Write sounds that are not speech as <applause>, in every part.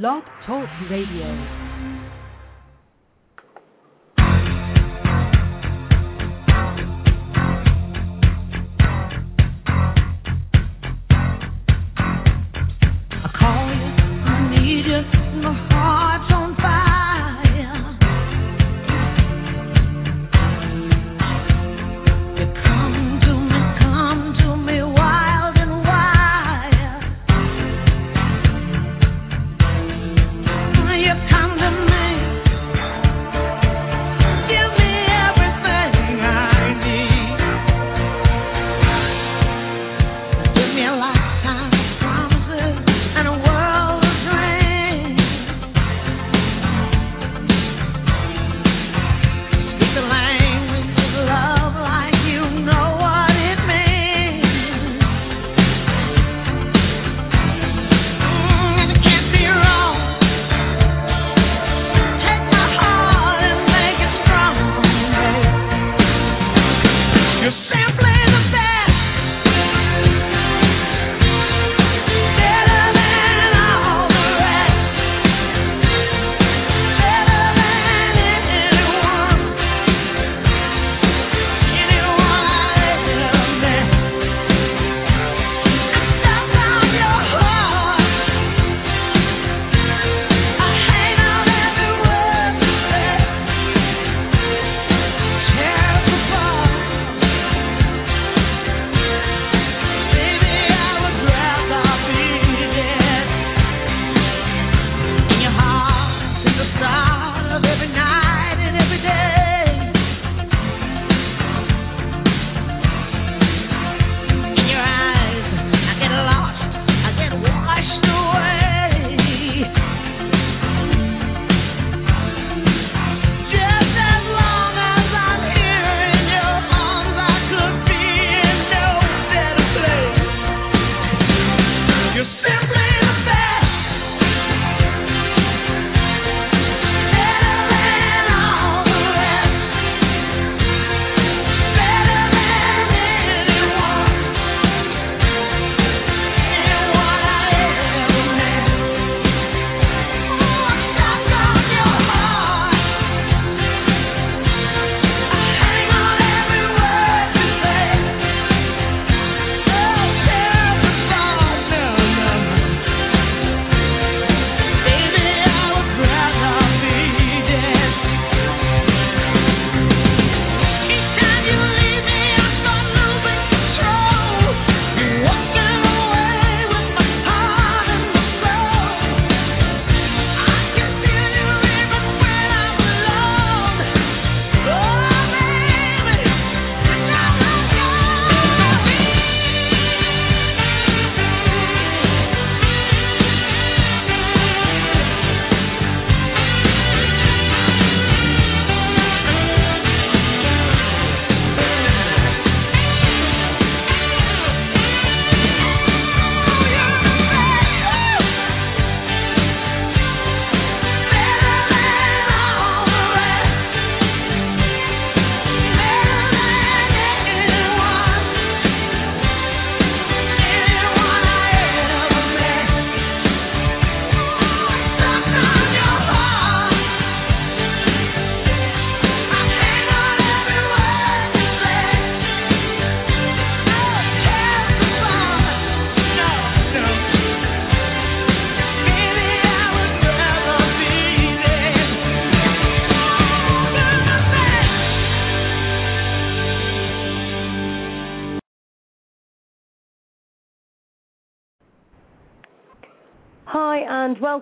Blog Talk Radio.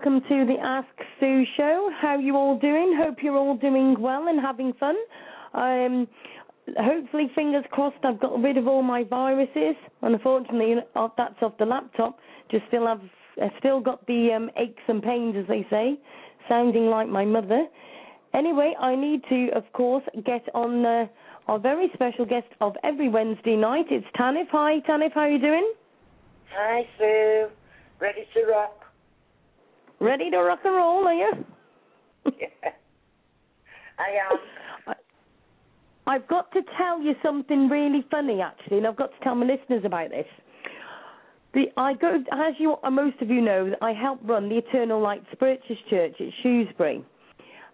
Welcome to the Ask Sue show. How you all doing? Hope you're all doing well and having fun. Um, hopefully, fingers crossed, I've got rid of all my viruses. Unfortunately, that's off the laptop. Just still have, I still got the um, aches and pains, as they say, sounding like my mother. Anyway, I need to, of course, get on uh, our very special guest of every Wednesday night. It's Tanith. Hi, Tanith. How are you doing? Hi, Sue. Ready to rock. Ready to rock and roll, are you? yeah. <laughs> I am. I've got to tell you something really funny, actually, and I've got to tell my listeners about this. The I go as you most of you know, I help run the Eternal Light Spiritual Church at Shrewsbury,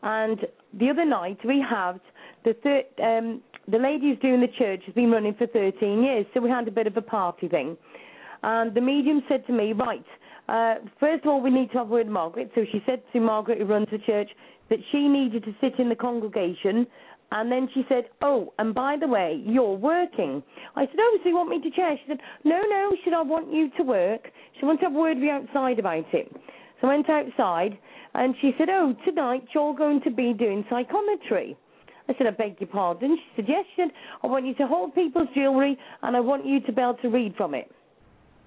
and the other night we had the third. Um, the lady who's doing the church has been running for 13 years, so we had a bit of a party thing. And the medium said to me, right, uh, first of all, we need to have a word with Margaret. So she said to Margaret, who runs the church, that she needed to sit in the congregation. And then she said, oh, and by the way, you're working. I said, oh, so you want me to chair? She said, no, no, said, I want you to work. She wants to have a word with you outside about it. So I went outside, and she said, oh, tonight you're going to be doing psychometry. I said, I beg your pardon. She said, yes. She said, I want you to hold people's jewellery, and I want you to be able to read from it.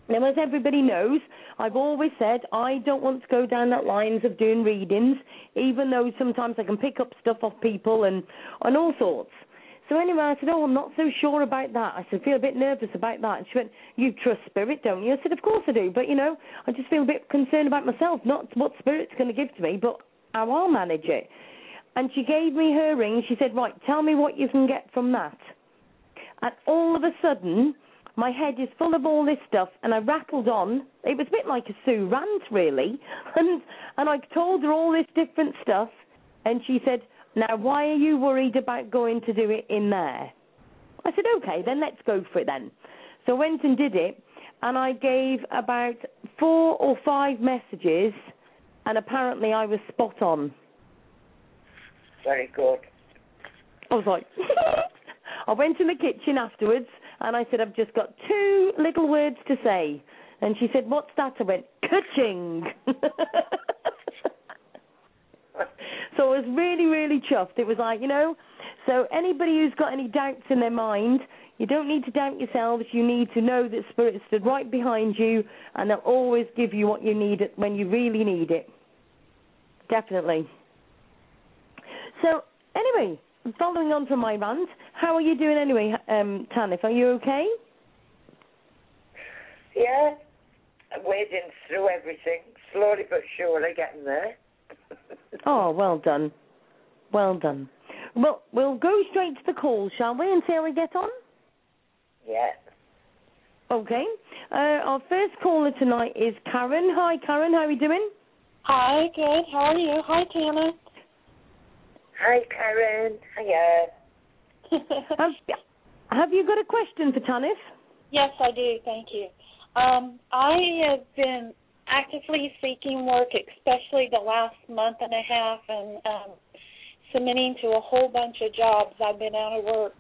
Now, as everybody knows, I've always said I don't want to go down that lines of doing readings, even though sometimes I can pick up stuff off people and and all sorts. So anyway, I said, oh, I'm not so sure about that. I said, feel a bit nervous about that. And she went, you trust spirit, don't you? I said, of course I do. But, you know, I just feel a bit concerned about myself, not what spirit's going to give to me, but how I'll manage it. And she gave me her ring. She said, right, tell me what you can get from that. And all of a sudden, my head is full of all this stuff, and I rattled on. It was a bit like a Sue rant, really, <laughs> and and I told her all this different stuff, and she said, "Now, why are you worried about going to do it in there?" I said, "Okay, then let's go for it then." So I went and did it, and I gave about four or five messages, and apparently I was spot on. Very good. I was like, <laughs> I went in the kitchen afterwards and I said, I've just got two little words to say. And she said, What's that? I went, Kaching. <laughs> so I was really, really chuffed. It was like, you know, so anybody who's got any doubts in their mind, you don't need to doubt yourselves. You need to know that Spirit stood right behind you and they'll always give you what you need when you really need it. Definitely. So, anyway, following on from my rant, how are you doing anyway, um, Tanith? Are you okay? Yeah, I'm wading through everything, slowly but surely getting there. <laughs> oh, well done. Well done. Well, we'll go straight to the call, shall we, and see how we get on? Yeah. Okay. Uh, our first caller tonight is Karen. Hi, Karen. How are you doing? Hi, good. How are you? Hi, Tana. Hi, Karen. Hiya. <laughs> have, have you got a question for Tanith? Yes, I do. Thank you. Um, I have been actively seeking work, especially the last month and a half, and um, submitting to a whole bunch of jobs. I've been out of work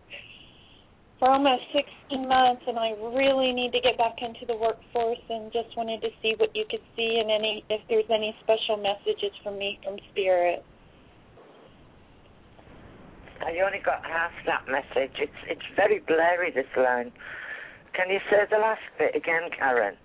for almost 16 months, and I really need to get back into the workforce. And just wanted to see what you could see and any if there's any special messages from me from Spirit. I only got half that message. It's it's very blurry this line. Can you say the last bit again, Karen?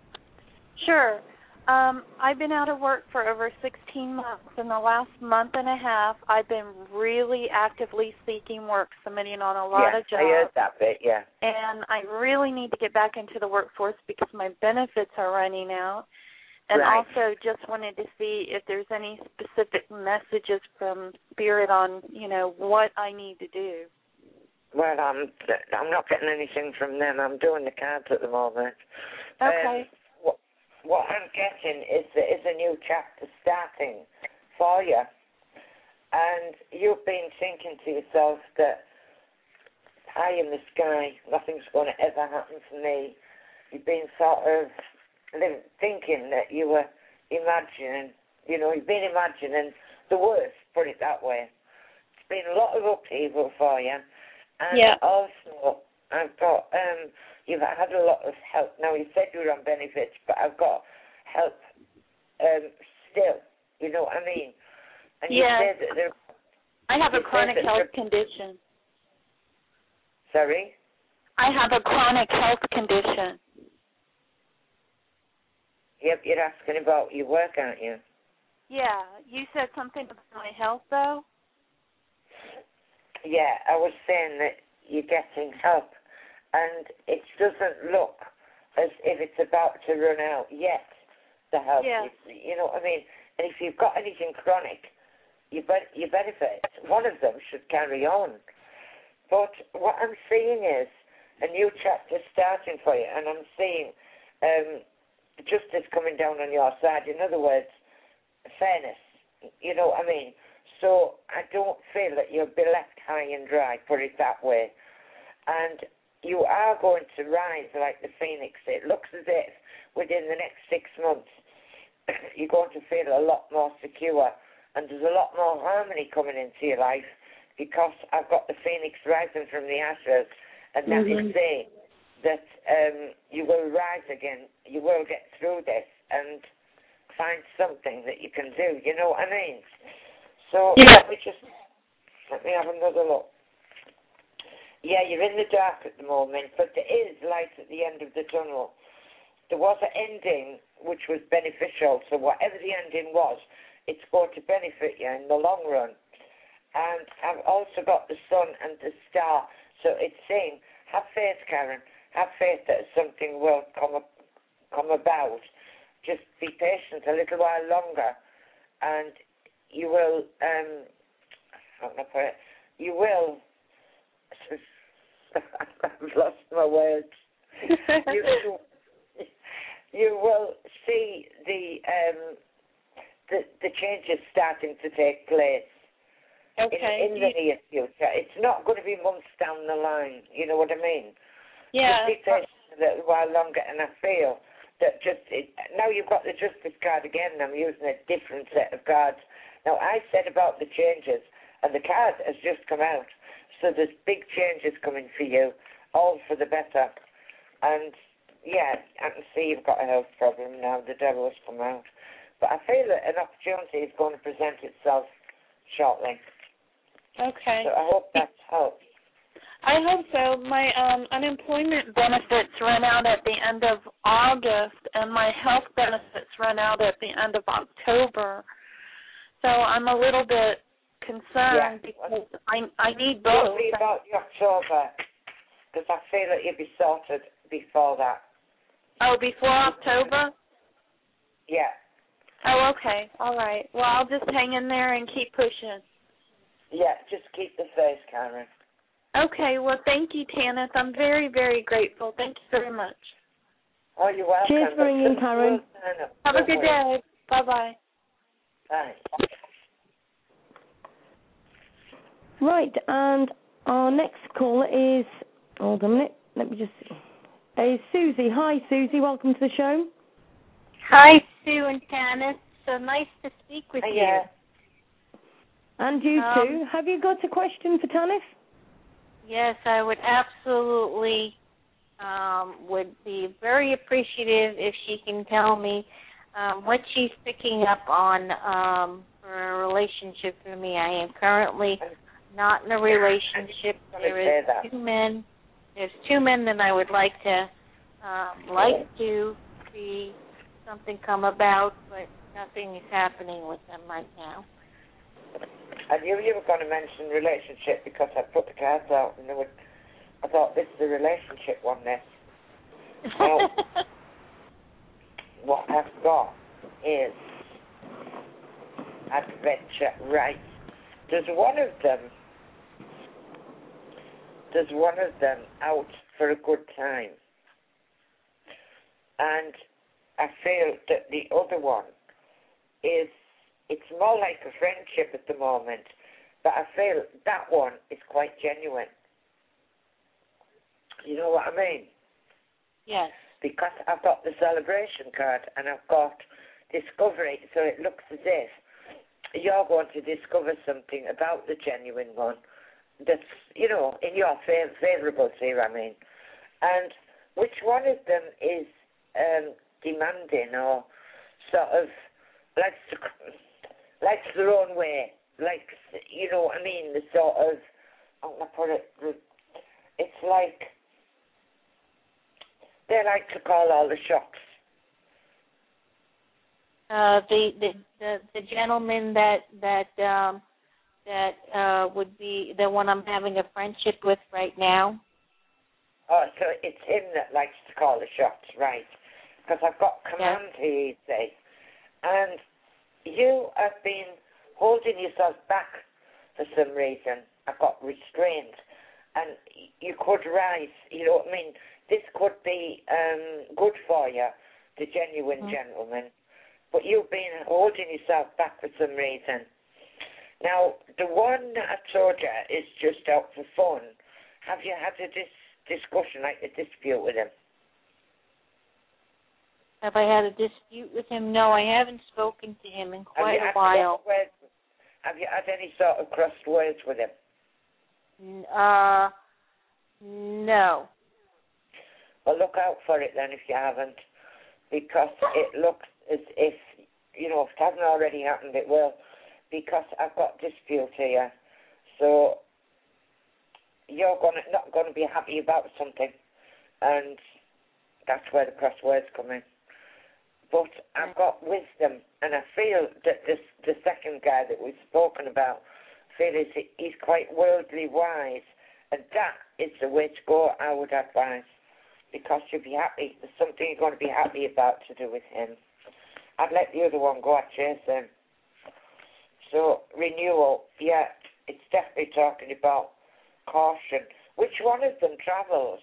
Sure. Um, I've been out of work for over 16 months. In the last month and a half, I've been really actively seeking work, submitting on a lot yeah, of jobs. I heard that bit, yeah. And I really need to get back into the workforce because my benefits are running out. And right. also just wanted to see if there's any specific messages from Spirit on, you know, what I need to do. Well, I'm I'm not getting anything from them. I'm doing the cards at the moment. Okay. Um, what, what I'm getting is there is a new chapter starting for you, and you've been thinking to yourself that high in the sky, nothing's going to ever happen to me. You've been sort of thinking that you were imagining, you know, you've been imagining the worst, put it that way. It's been a lot of upheaval for you. And yeah. also, I've got, um, you've had a lot of help. Now, you said you were on benefits, but I've got help um, still, you know what I mean? And yeah. you said that there, I have a chronic health condition. Sorry? I have a chronic health condition. Yep, you're asking about your work, aren't you? Yeah, you said something about my health, though. Yeah, I was saying that you're getting help, and it doesn't look as if it's about to run out yet. The help, yeah. you, you know what I mean. And if you've got anything chronic, you bet you benefit. One of them should carry on. But what I'm seeing is a new chapter starting for you, and I'm seeing um, justice coming down on your side. In other words, fairness. You know what I mean? So I don't feel that you'll be left high and dry, put it that way. And you are going to rise like the phoenix. It looks as if within the next six months <clears throat> you're going to feel a lot more secure and there's a lot more harmony coming into your life because I've got the phoenix rising from the ashes and that Mhm. is saying that um, you will rise again, you will get through this and find something that you can do. You know what I mean? So Yeah. let me just let me have another look. Yeah, you're in the dark at the moment, but there is light at the end of the tunnel. There was an ending which was beneficial, so whatever the ending was, it's going to benefit you in the long run. And I've also got the sun and the star, so it's saying, have faith, Karen. Have faith that something will come up, come about. Just be patient a little while longer, and you will. Um, how can I put it? You will. <laughs> I've lost my words. You, <laughs> you will see the um, the the changes starting to take place okay. in, in the near future. It's not going to be months down the line. You know what I mean? Yeah. Patient a little while longer, and I feel that just it, now you've got the justice card again. And I'm using a different set of cards. Now I said about the changes, and the card has just come out. So there's big changes coming for you, all for the better. And yeah, I can see you've got a health problem now. The devil has come out. But I feel that an opportunity is going to present itself shortly. Okay. So I hope that helps. I hope so. My um unemployment benefits run out at the end of August and my health benefits run out at the end of October. So I'm a little bit concerned Yeah. because I I need Don't both. be about the October, because I feel that you'll be sorted before that. Oh, before October? Yeah. Oh, okay. All right. Well, I'll just hang in there and keep pushing. Yeah, just keep the face, Karen. Okay. Well, thank you, Tanith. I'm very, very grateful. Thank you very much. Oh, you're welcome. Cheers for ringing, Karen. Have a good day. Bye bye. Bye. Right, and our next caller is. Hold on a minute. Let me just see. Is Susie. Hi, Susie. Welcome to the show. Hi, Sue and Tanith. So nice to speak with you. Yeah. And you Um, too. Have you got a question for Tanith? Yes, I would absolutely um, would be very appreciative if she can tell me um, what she's picking up on um, for a relationship for me. I am currently not in a relationship. There is two men. There's two men that I would like to um, like to see something come about, but nothing is happening with them right now. I knew you were going to mention relationship because I put the cards out and would, I thought this is a relationship one this. Well, <laughs> what I've got is adventure. Right. There's one of them. There's one of them out for a good time. And I feel that the other one is it's more like a friendship at the moment, but I feel that one is quite genuine. You know what I mean? yes. Because I've got the celebration card and I've got discovery, so it looks as if you're going to discover something about the genuine one that's, you know, in your fav- favourable sphere, I mean. And which one of them is um, demanding or sort of likes to, likes their own way, likes, you know what I mean, the sort of, how can I put it, the- it's like they like to call all the shots. Uh, the, the the the gentleman that that um that uh would be the one I'm having a friendship with right now. Oh, so it's him that likes to call the shots, right? Because I've got command here, you see. And you have been holding yourself back for some reason. I've got restraint. And you could rise, you know what I mean? This could be um, good for you the genuine Mhm. gentleman. But you've been holding yourself back for some reason. Now, the one that I told you is just out for fun. Have you had a dis- discussion, like a dispute with him? Have I had a dispute with him? No, I haven't spoken to him in quite you a while. Have you had any sort of crossed words with him? Uh, no. Well, look out for it then if you haven't, because it looks as if, you know, if it hasn't already happened, it will, because I've got dispute here. So you're gonna not going to be happy about something, and that's where the crosswords come in. But I've got wisdom, and I feel that this the second guy that we've spoken about, feel is he's quite worldly wise, and that is the way to go. I would advise because you'll be happy. There's something you're going to be happy about to do with him. I'd let the other one go. I'd chase. So renewal, yeah, it's definitely talking about caution. Which one of them travels?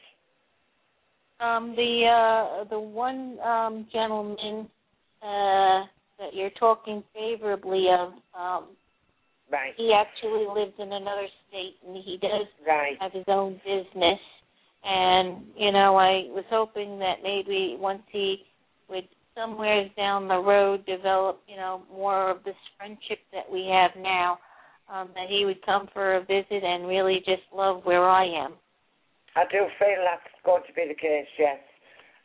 Um, the uh, the one um, gentleman uh, that you're talking favorably of, um, Right, he actually lives in another state and he does right. have his own business. And you know, I was hoping that maybe once he would somewhere down the road develop, you know, more of this friendship that we have now, um, that he would come for a visit and really just love where I am. I do feel that's going to be the case, yes.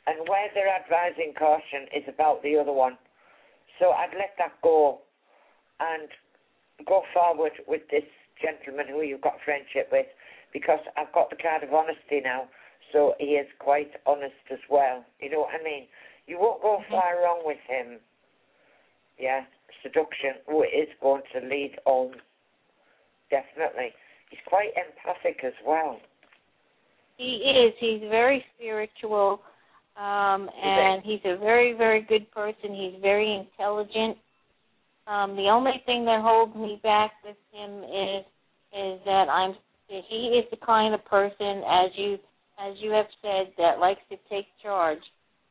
And where they're advising caution is about the other one. So I'd let that go and go forward with this gentleman who you've got friendship with because I've got the card of honesty now. So he is quite honest as well. You know what I mean? You won't go Mhm. far wrong with him. Yeah, seduction who is going to lead on. Definitely. He's quite empathic as well. He is. He's very spiritual, um, and he's a very, very good person. He's very intelligent. Um, the only thing that holds me back with him is is that I'm. He is the kind of person, as you as you have said, that likes to take charge.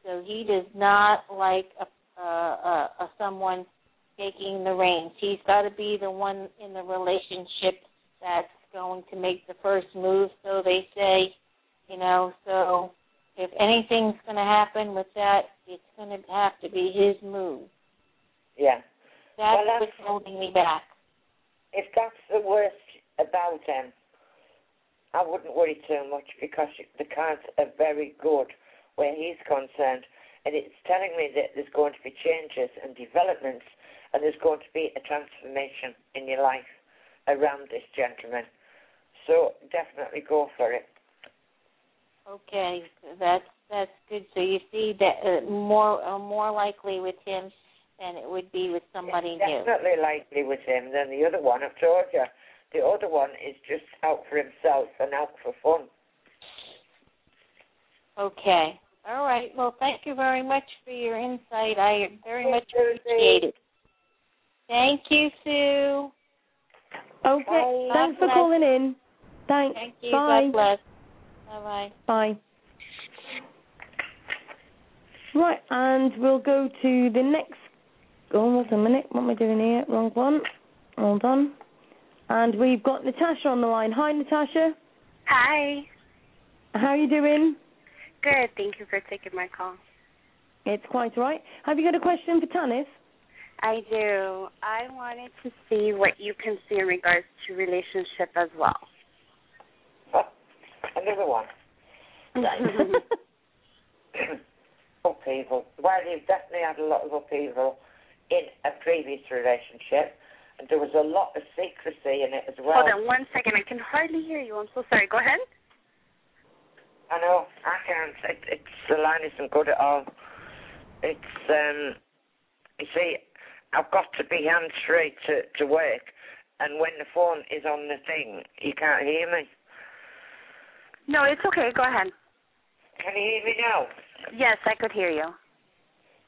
So he does not like a, a, a, a someone taking the reins. He's got to be the one in the relationship that's going to make the first move. So they say, you know. So if anything's going to happen with that, it's going to have to be his move. Yeah. That's Well, what's holding me back. if that's the worst about him, I wouldn't worry too much because the cards are very good where he's concerned. And it's telling me that there's going to be changes and developments and there's going to be a transformation in your life around this gentleman. So definitely go for it. Okay, that's that's good. So you see that uh, more uh, more likely with him than it would be with somebody it's new. definitely likely with him than the other one. I've told you. The other one is just out for himself and out for fun. Okay. All right. Well, thank you very much for your insight. I very Thank much you, appreciate it. Thank you, Sue. Okay. Bye. Thanks for bless. calling in. Thanks. Thank you. Bye. God. Bye bye. Bye. Right, and we'll go to the next. Oh, hold on a minute. What am I doing here? Wrong one. Hold on. And we've got Natasha on the line. Hi, Natasha. Hi. How are you doing? Good. Thank you for taking my call. It's quite all right. Have you got a question for Tanith? I do. I wanted to see what you can see in regards to relationship as well. Another one. <laughs> upheaval. Well, you've definitely had a lot of upheaval in a previous relationship, and there was a lot of secrecy in it as well. Hold on one second. I can hardly hear you. I'm so sorry. Go ahead. I know, I can't. It, it's the line isn't good at all. It's um, you see, I've got to be hands free to to work, and when the phone is on the thing, you can't hear me. No, it's okay. Go ahead. Can you hear me now? Yes, I could hear you.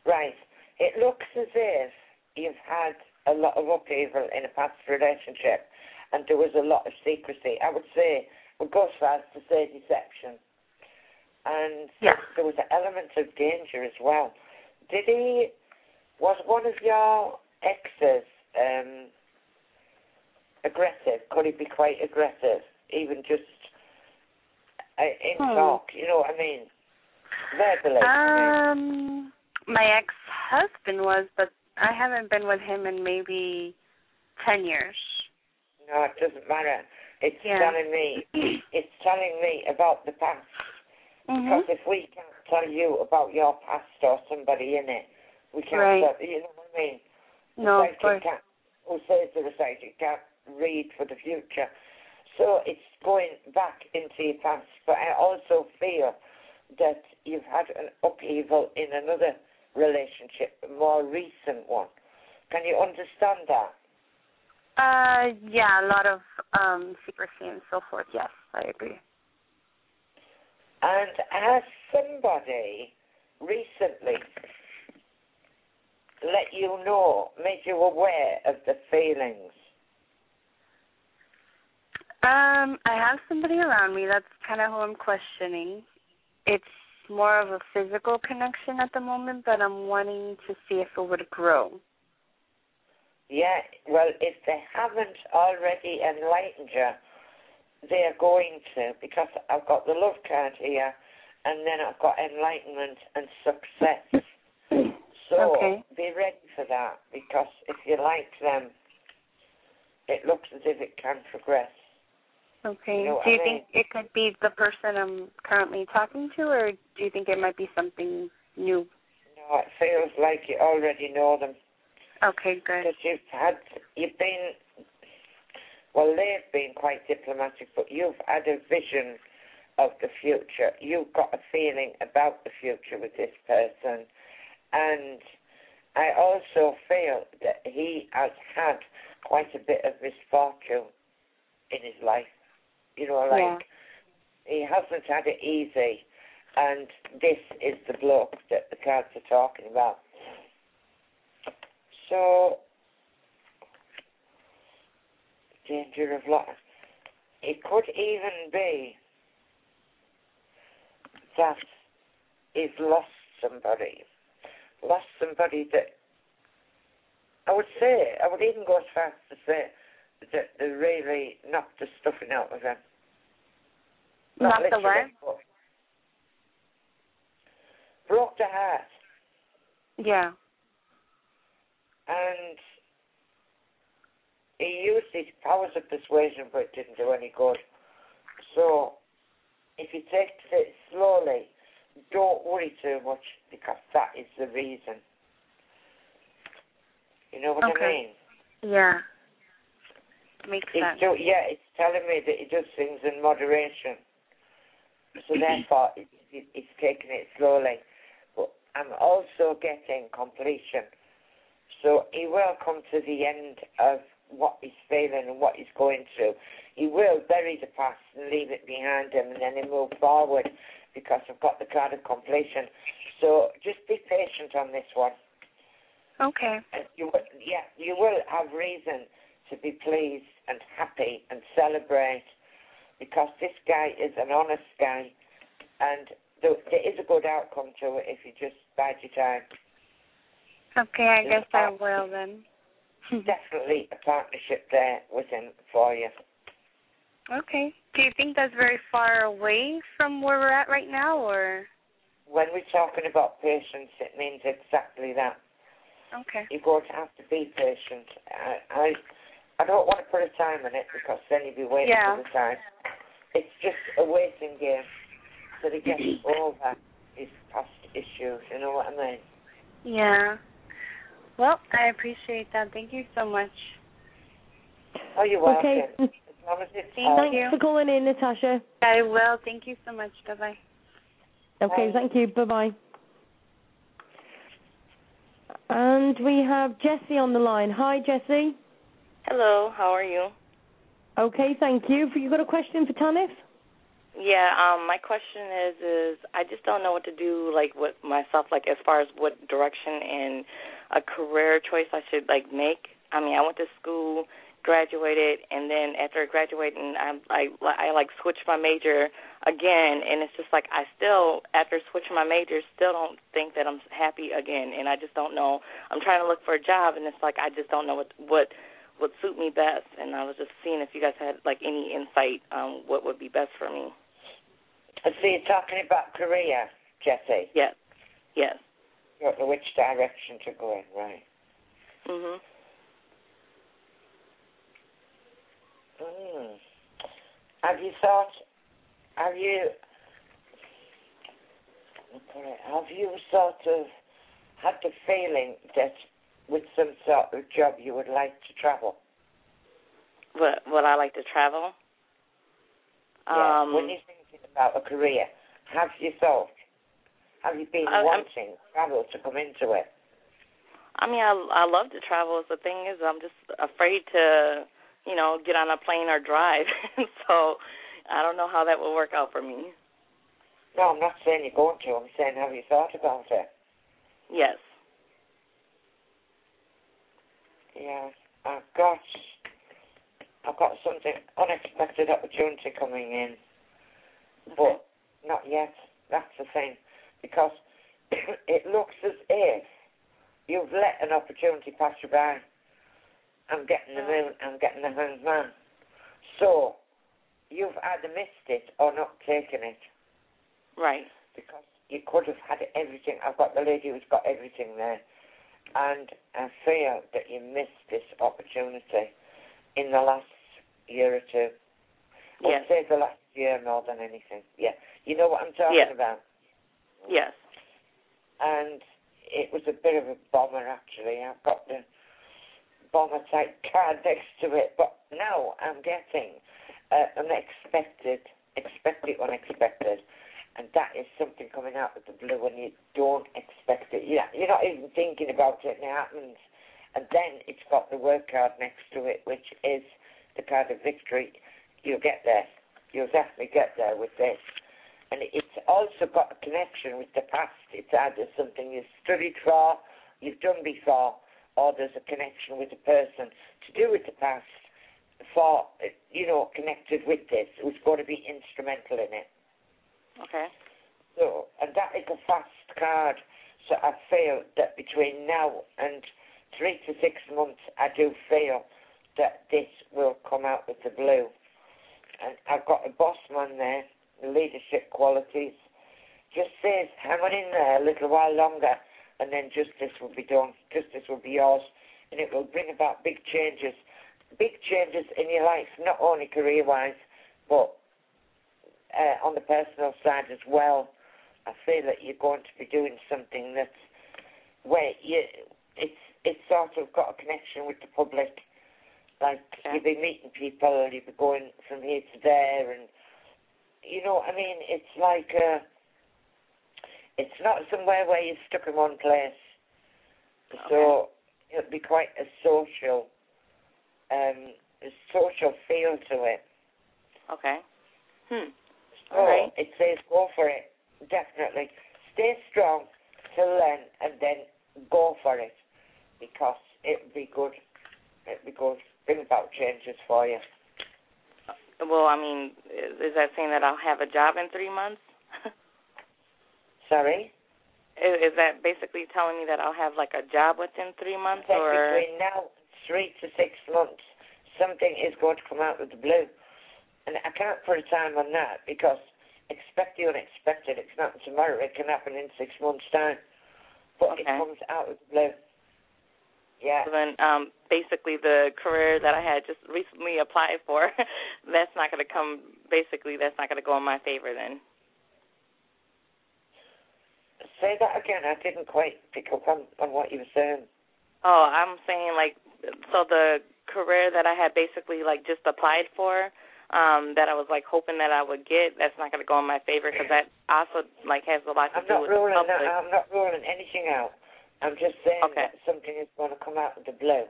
Right. It looks as if you've had a lot of upheaval in a past relationship, and there was a lot of secrecy. I would say, would go as far as to say deception. And Yeah. there was an element of danger as well. did he was one of your exes um, aggressive? Could he be quite aggressive, even just in Hmm. talk? You know what I mean? Verbally. I mean. Um, my ex-husband was, but I haven't been with him in maybe ten years. No, it doesn't matter. It's Yeah. telling me. <clears throat> It's telling me about the past. Mhm. Because if we can't tell you about your past or somebody in it, we can't. Right. Tell, you know what I mean? No, The of course. can't, who says a psychic can't read for the future. So it's going back into your past. But I also feel that you've had an upheaval in another relationship, a more recent one. Can you understand that? Uh, yeah, a lot of um secrecy and so forth. Yes, I agree. And has somebody recently let you know, made you aware of the feelings? Um, I have somebody around me. That's kind of who I'm questioning. It's more of a physical connection at the moment, but I'm wanting to see if it would grow. Yeah, well, if they haven't already enlightened you, they're going to, because I've got the love card here, and then I've got enlightenment and success. <coughs> So Okay. be ready for that, because if you like them, it looks as if it can progress. Okay. You know do you I think it could be the person I'm currently talking to, or do you think it might be something new? No, it feels like you already know them. Okay, good. because you've had you've been well they've been quite diplomatic but you've had a vision of the future you've got a feeling about the future with this person and i also feel that he has had quite a bit of misfortune in his life you know like Yeah. he hasn't had it easy and this is the bloke that the cards are talking about so, danger of loss. It could even be that he's lost somebody. Lost somebody that I would say, I would even go as far as to say that they really knocked the stuffing out of him. Not the but Broke the heart. Yeah. and he used his powers of persuasion, but it didn't do any good. So, if you take it slowly, don't worry too much because that is the reason. You know what I Okay. mean? Yeah. Makes It's sense. do, yeah, it's telling me that he does things in moderation. So therefore, it, it, it's taking it slowly. But I'm also getting completion. So he will come to the end of what he's feeling and what he's going through. He will bury the past and leave it behind him and then he move forward because I've got the card of completion. So just be patient on this one. Okay. And you will, yeah, you will have reason to be pleased and happy and celebrate because this guy is an honest guy and there, there is a good outcome to it if you just bide your time. Okay, I Yeah. guess I will then. <laughs> Definitely a partnership there with him for you. Okay. Do you think that's very far away from where we're at right now, or? When we're talking about patience, it means exactly that. Okay. You're going to have to be patient. I, I, I don't want to put a time on it because then you'd be waiting Yeah. for the time. It's just a waiting game so to get <clears throat> over his past issues. You know what I mean? Yeah. Well, I appreciate that. Thank you so much. Oh, you're welcome. Okay. As long as it's Thank Thanks you. for calling in, Natasha. I will. Thank you so much. Bye bye. Okay, Bye. thank you. Bye bye. And we have Jessie on the line. Hi, Jessie. Hello, how are you? Okay, thank you. You got a question for Tanith? Yeah, um, my question is is I just don't know what to do like with myself, like as far as what direction in a career choice I should like make. I mean, I went to school, graduated, and then after graduating, I I I like switched my major again, and it's just like I still after switching my major still don't think that I'm happy again, and I just don't know. I'm trying to look for a job, and it's like I just don't know what what would suit me best, and I was just seeing if you guys had like any insight on what would be best for me. So you're talking about career, Jesse? Yes. Yes. You don't know which direction to go in, right? Mhm. Mm. Have you thought? Have you? Have you sort of had the feeling that with some sort of job you would like to travel? Would Would I like to travel? Yeah. Um, when you're thinking about a career, have you thought? Have you been I- I'm- wanting travel to come into it? I mean, I I love to travel. The thing is, I'm just afraid to, you know, get on a plane or drive. <laughs> so I don't know how that will work out for me. No, I'm not saying you're going to. I'm saying have you thought about it? Yes. Yeah, oh, I've got I've got something unexpected opportunity coming in, but not yet. That's the thing, because <coughs> it looks as if you've let an opportunity pass you by. I'm getting the oh. moon. I'm getting the hanged man. So you've either missed it or not taken it Right. because you could have had everything. I've got the lady who's got everything there, and I feel that you missed this opportunity in the last year or two. Yes. say the last year more than anything. Yeah, you know what I'm talking Yeah. about. Yes. And it was a bit of a bomber actually. I've got the bomber type <laughs> card next to it, but now I'm getting uh, unexpected, expected unexpected, and that is something coming out of the blue when you don't expect it. You're, you're not even thinking about it, and it happens. And then it's got the work card next to it, which is the card of victory. You'll get there. You'll definitely get there with this. And it's also got a connection with the past. It's either something you've studied for, you've done before, or there's a connection with a person to do with the past for, you know, connected with this, who's going to be instrumental in it. Okay. So, and that is a fast card. So I feel that between now and three to six months, I do feel that this will come out with the blue. And I've got a boss man there, leadership qualities. Just says, hang on in there a little while longer, and then justice will be done. Justice will be yours, and it will bring about big changes. Big changes in your life, not only career wise, but uh, on the personal side as well. I feel that you're going to be doing something that's where you it's it's sort of got a connection with the public. Like Okay. you'll be meeting people, you'll be going from here to there, and you know, I mean, it's like uh, it's not somewhere where you're stuck in one place. So it'll be quite a social, um, a social feel to it. Okay. Hmm. Oh, All right. it says go for it. Definitely. Stay strong till then and then go for it because it'll be good. It'll be good. Bring about changes for you. Uh, well, I mean, is, is that saying that I'll have a job in three months? <laughs> Sorry? is, is that basically telling me that I'll have like a job within three months, or between now three to six months, something is going to come out of the blue. And I can't put a time on that because expect the unexpected. It's not tomorrow. It can happen in six months' time. But it comes out of the blue. Yeah. So then um basically the career that I had just recently applied for, <laughs> that's not going to come. Basically, that's not going to go in my favor then. Say that again. I didn't quite pick up on, on what you were saying. Oh, I'm saying like so the career that I had basically like just applied for, um, that I was like hoping that I would get. That's not going to go in my favor because that also like has a lot to I'm do not with the public. I'm not ruling anything out. I'm just saying Okay. that something is going to come out of the blue,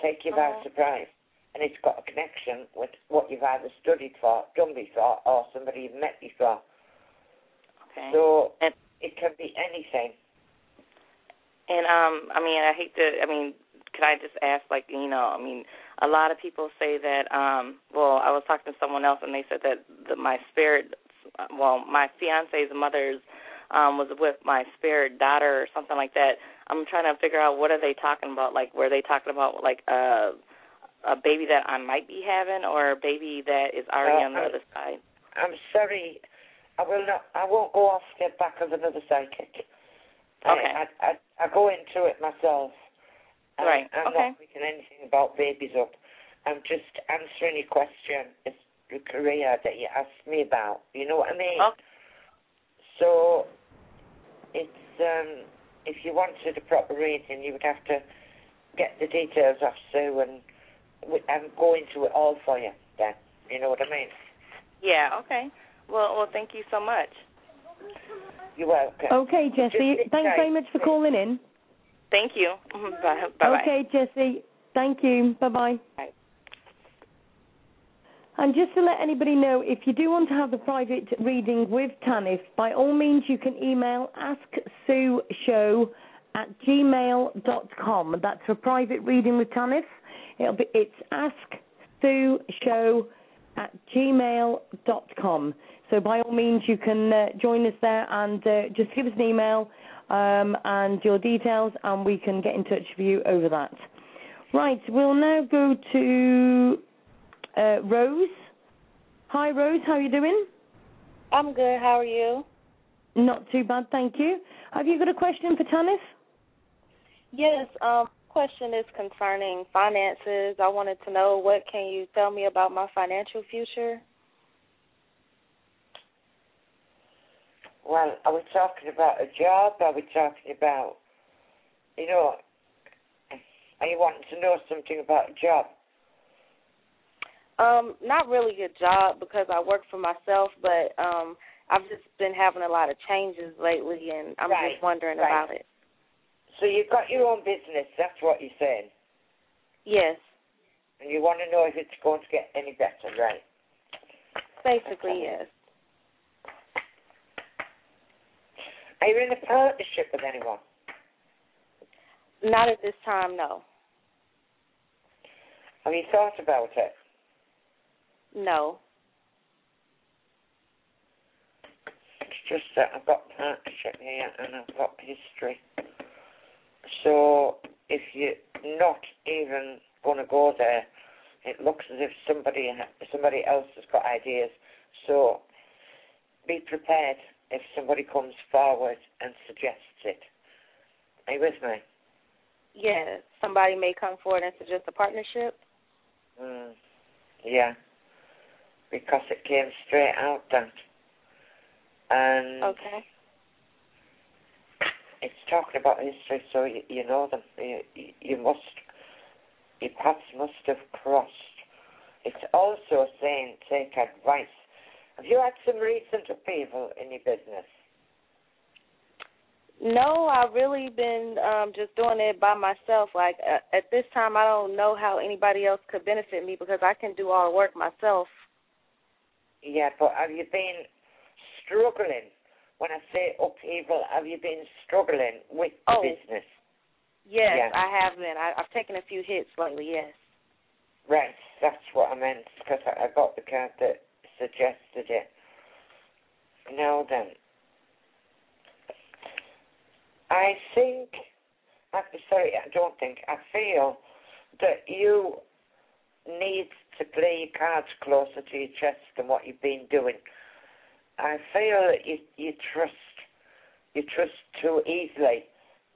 take you by Oh. surprise, and it's got a connection with what you've either studied for, done before, or somebody you've met before. Okay. So And- it can be anything. And um, I mean, I hate to. I mean, can I just ask, like, you know, I mean, a lot of people say that. um Well, I was talking to someone else, and they said that the, my spirit, well, my fiance's mother's um was with my spirit daughter or something like that. I'm trying to figure out what are they talking about. Like, were they talking about like a a baby that I might be having, or a baby that is already uh, on the other side? I'm sorry. I will not. I won't go off the back of another psychic. Okay. I, I, I go into it myself. Right. I'm okay. not picking anything about babies up. I'm just answering your question. It's the career that you asked me about. You know what I mean? Okay. So it's um if you wanted a proper reading, you would have to get the details off Sue and and go into it all for you. Then you know what I mean? Yeah. Okay. Well, well, thank you so much. You're welcome. Okay, Jesse. Thanks very much for calling in. Thank you. Bye. Bye. Okay, Jesse. Thank you. Bye-bye. And just to let anybody know, if you do want to have a private reading with Tanith, by all means you can email asksueshow at gmail.com. That's for private reading with Tanith. It'll be it's asksueshow at gmail.com. So by all means, you can uh, join us there and uh, just give us an email um, and your details, and we can get in touch with you over that. Right, we'll now go to uh, Rose. Hi, Rose. How are you doing? I'm good. How are you? Not too bad, thank you. Have you got a question for Tanith? Yes. Um, question is concerning finances. I wanted to know what can you tell me about my financial future? Well, are we talking about a job? Are we talking about, you know, are you wanting to know something about a job? Um, not really a job because I work for myself, but um I've just been having a lot of changes lately and I'm right, just wondering right. about it. So you've got your own business, that's what you're saying? Yes. And you want to know if it's going to get any better, right? Basically, okay. yes. Are you in a partnership with anyone? Not at this time, no. Have you thought about it? No. It's just that I've got partnership here and I've got history. So if you're not even going to go there, it looks as if somebody somebody else has got ideas. So be prepared if somebody comes forward and suggests it. Are you with me? Yeah, somebody may come forward and suggest a partnership. Mm, yeah, because it came straight out that. And okay. It's talking about history, so you, you know them. You, you must, your paths must have crossed. It's also saying take advice have you had some recent upheaval in your business? No, I've really been um just doing it by myself. Like uh, at this time, I don't know how anybody else could benefit me because I can do all the work myself. Yeah, but have you been struggling? When I say upheaval, have you been struggling with the oh, business? Yes, yeah. I have been. I, I've taken a few hits lately. Yes. Right, that's what I meant because I, I got the card that suggested it. Now then, I think, I'm sorry, I don't think, I feel that you need to play your cards closer to your chest than what you've been doing. I feel that you, you trust, you trust too easily,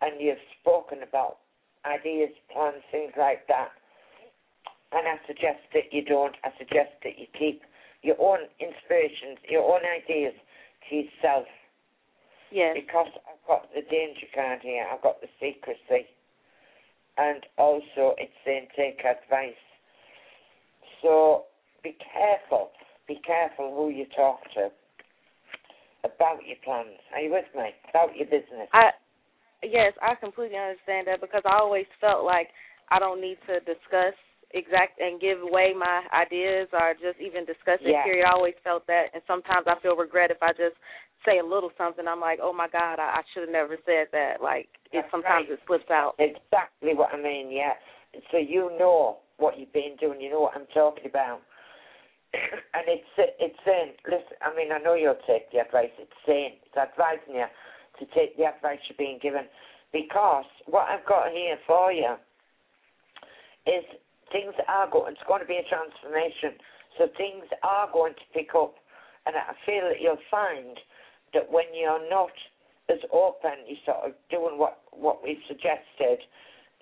and you've spoken about ideas, plans, things like that. And I suggest that you don't. I suggest that you keep your own inspirations, your own ideas to yourself. Yes. Because I've got the danger card here, I've got the secrecy, and also it's saying take advice. So be careful, be careful who you talk to about your plans. Are you with me? About your business. I yes, I completely understand that because I always felt like I don't need to discuss exact and give away my ideas or just even discuss it. Yeah. Period. I always felt that, and sometimes I feel regret if I just say a little something, I'm like, oh my God, I, I should have never said that. Like, it sometimes right. it slips out. Exactly what I mean. Yeah. So you know what you've been doing. You know what I'm talking about. <coughs> and it's it's saying, listen. I mean, I know you'll take the advice. It's saying, it's advising you to take the advice you're being given, because what I've got here for you is things are going. It's going to be a transformation. So things are going to pick up, and I feel that you'll find that when you're not as open, you're sort of doing what what we've suggested,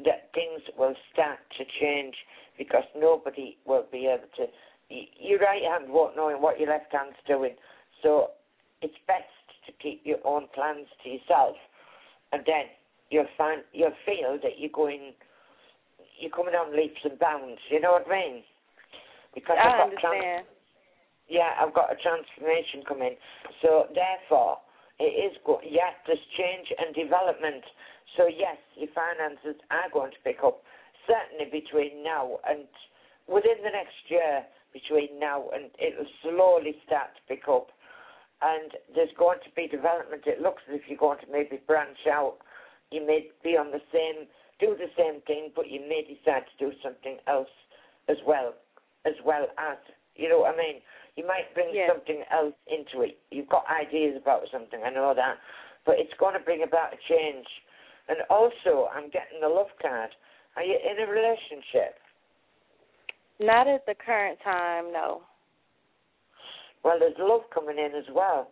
that things will start to change because nobody will be able to. Your right hand won't know what your left hand's doing, so it's best to keep your own plans to yourself, and then you'll find you'll feel that you're going, you're coming on leaps and bounds. You know what I mean? Because I I've got understand. Trans- yeah, I've got a transformation coming. So therefore, it is good. Yes, there's change and development. So yes, your finances are going to pick up. Certainly between now and within the next year, between now and it'll slowly start to pick up. And there's going to be development. It looks as if you're going to maybe branch out. You may be on the same, do the same thing, but you may decide to do something else as well, as well as, you know what I mean? You might bring Yeah. something else into it. You've got ideas about something, I know that. But it's going to bring about a change. And also, I'm getting the love card. Are you in a relationship? Not at the current time, no. Well, there's love coming in as well.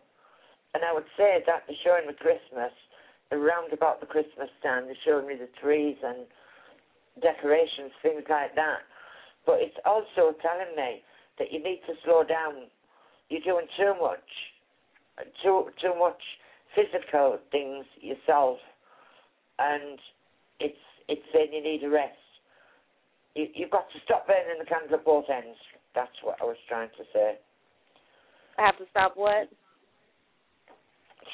And I would say that they're showing me Christmas, around about the Christmas time, they're showing me the trees and decorations, things like that. But it's also telling me that you need to slow down. You're doing too much, too too much physical things yourself, and it's it's saying you need a rest. You, you've got to stop burning the candle at both ends. That's what I was trying to say. I have to stop what?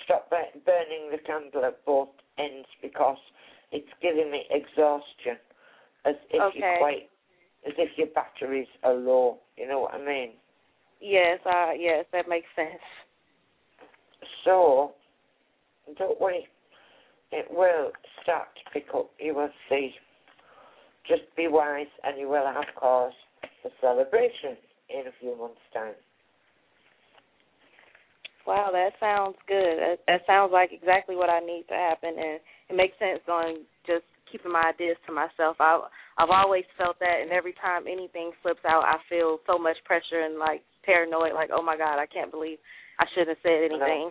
Stop burning the candle at both ends because it's giving me exhaustion, as if Okay. you're quite, as if your batteries are low. You know what I mean? Yes, uh, yes, that makes sense. So, don't worry, it will start to pick up. You will see. Just be wise, and you will have cause for celebration in a few months' time. Wow, that sounds good. That, that sounds like exactly what I need to happen, and it makes sense on just keeping my ideas to myself. I I've always felt that, and every time anything slips out, I feel so much pressure and like paranoid, like oh my god, I can't believe I shouldn't have said anything.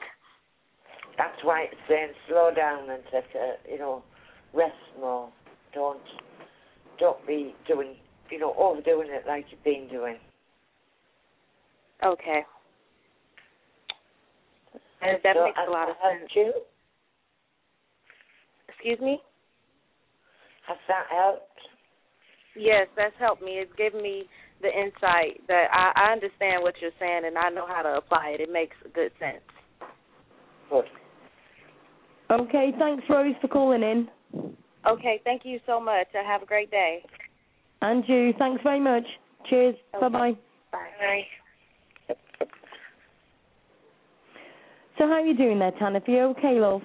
That's why it's saying slow down and take a, you know, rest more. Don't don't be doing, you know, overdoing it like you've been doing. Okay. And that So makes has a lot of sense. helped you? Excuse me? Has that helped? Yes, that's helped me. It's given me the insight that I, I understand what you're saying and I know how to apply it. It makes good sense. Good. Okay, thanks, Rose, for calling in. Okay, thank you so much. Uh, Have a great day. And you, thanks very much. Cheers. Okay. Bye bye. Bye. So, how are you doing there, Tana? Are you okay, love?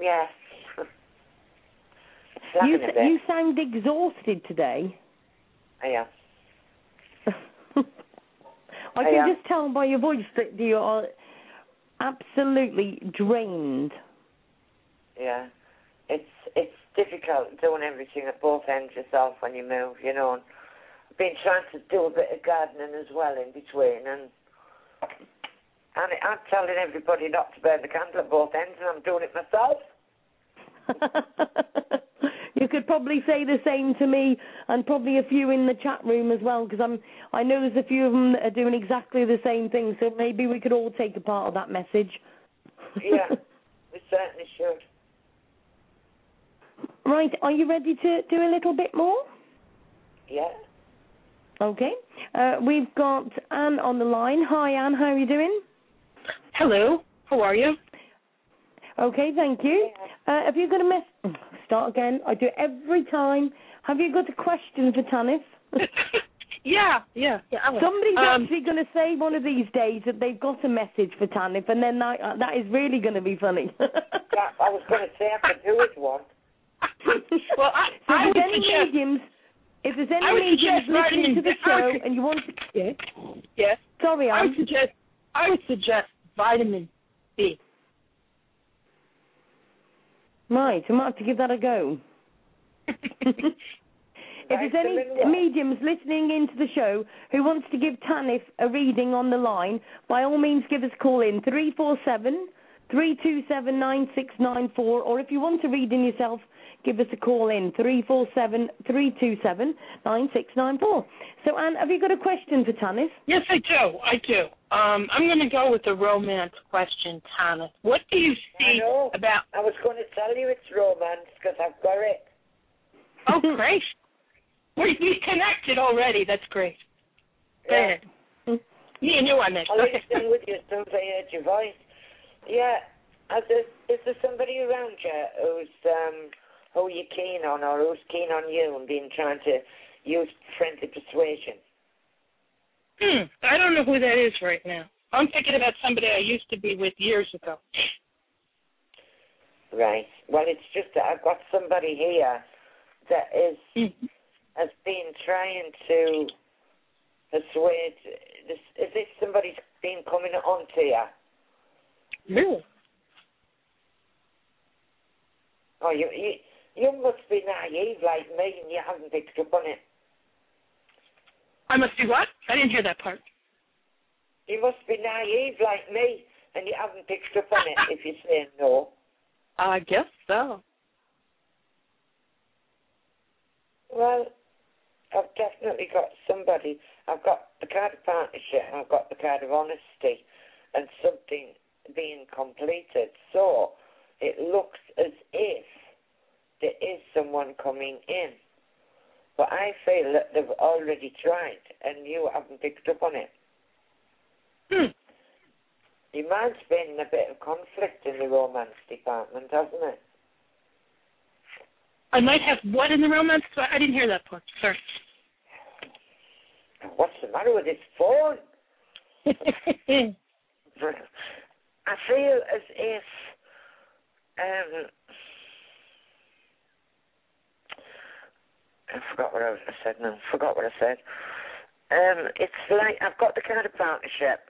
Yes. <laughs> You, Flapping a bit. you sound exhausted today. I am. <laughs> I I can am. just tell by your voice that you are absolutely drained. Yeah. It's it's difficult doing everything at both ends yourself when you move, you know. And I've been trying to do a bit of gardening as well in between and and I'm telling everybody not to burn the candle at both ends and I'm doing it myself. <laughs> you could probably say the same to me, and probably a few in the chat room as well, because I'm. I know there's a few of them that are doing exactly the same thing. So maybe we could all take a part of that message. Yeah. <laughs> we certainly should. right. Are you ready to do a little bit more? Yeah. Okay. Uh, we've got Anne on the line. Hi, Anne. How are you doing? Hello. How are you? Okay, thank you. Uh, have you got a mess? Start again. I do it every time. Have you got a question for Tanith? <laughs> Yeah, yeah, yeah. Somebody's um, actually going to say one of these days that they've got a message for Tanith, and then that, uh, that is really going to be funny. Yeah, I was going to say I could do with one. <laughs> well, I, so I if would any suggest. mediums, if there's any mediums listening to the show and you want to, Yeah. Yes. sorry, I would suggest. I would suggest vitamin B. right. I might have to give that a go. <laughs> If there's any mediums listening into the show who wants to give Tanith a reading on the line, by all means give us a call in 347 327 9694 or if you want to read in yourself, give us a call in 347 327 9694. So Anne, have you got a question for Tanith? Yes, I do. I do. Um, I'm going to go with the romance question, Thomas. What do you I see know. about? I was going to tell you it's romance because I've got it. Oh, great. We we connected already. That's great. Yeah. ahead. Me and you, I meant. I Go was ahead. with you as soon as I heard your voice. Yeah. Is there, is there somebody around you who's um who you keen on or who's keen on you and been trying to use friendly persuasion? Hmm. I don't know who that is right now. I'm thinking about somebody I used to be with years ago. Right. Well, it's just that I've got somebody here that is Mhm. has been trying to persuade. This, is this somebody's been coming on to you? Really? Oh, you you you must be naive like me, and you haven't picked up on it. I must be what? I didn't hear that part. You must be naive like me, and you haven't picked up on it if you're saying no. I guess so. Well, I've definitely got somebody. I've got the card of partnership, and I've got the card of honesty, and something being completed. So it looks as if there is someone coming in. But I feel that they've already tried, and you haven't picked up on it. Hmm. Your mind's been in a bit of conflict in the romance department, hasn't it? I might have what in the romance? I didn't hear that part. Sorry. What's the matter with this phone? <laughs> I feel as if um I forgot what I, I said now. Forgot what I said. Um, it's like I've got the card of partnership.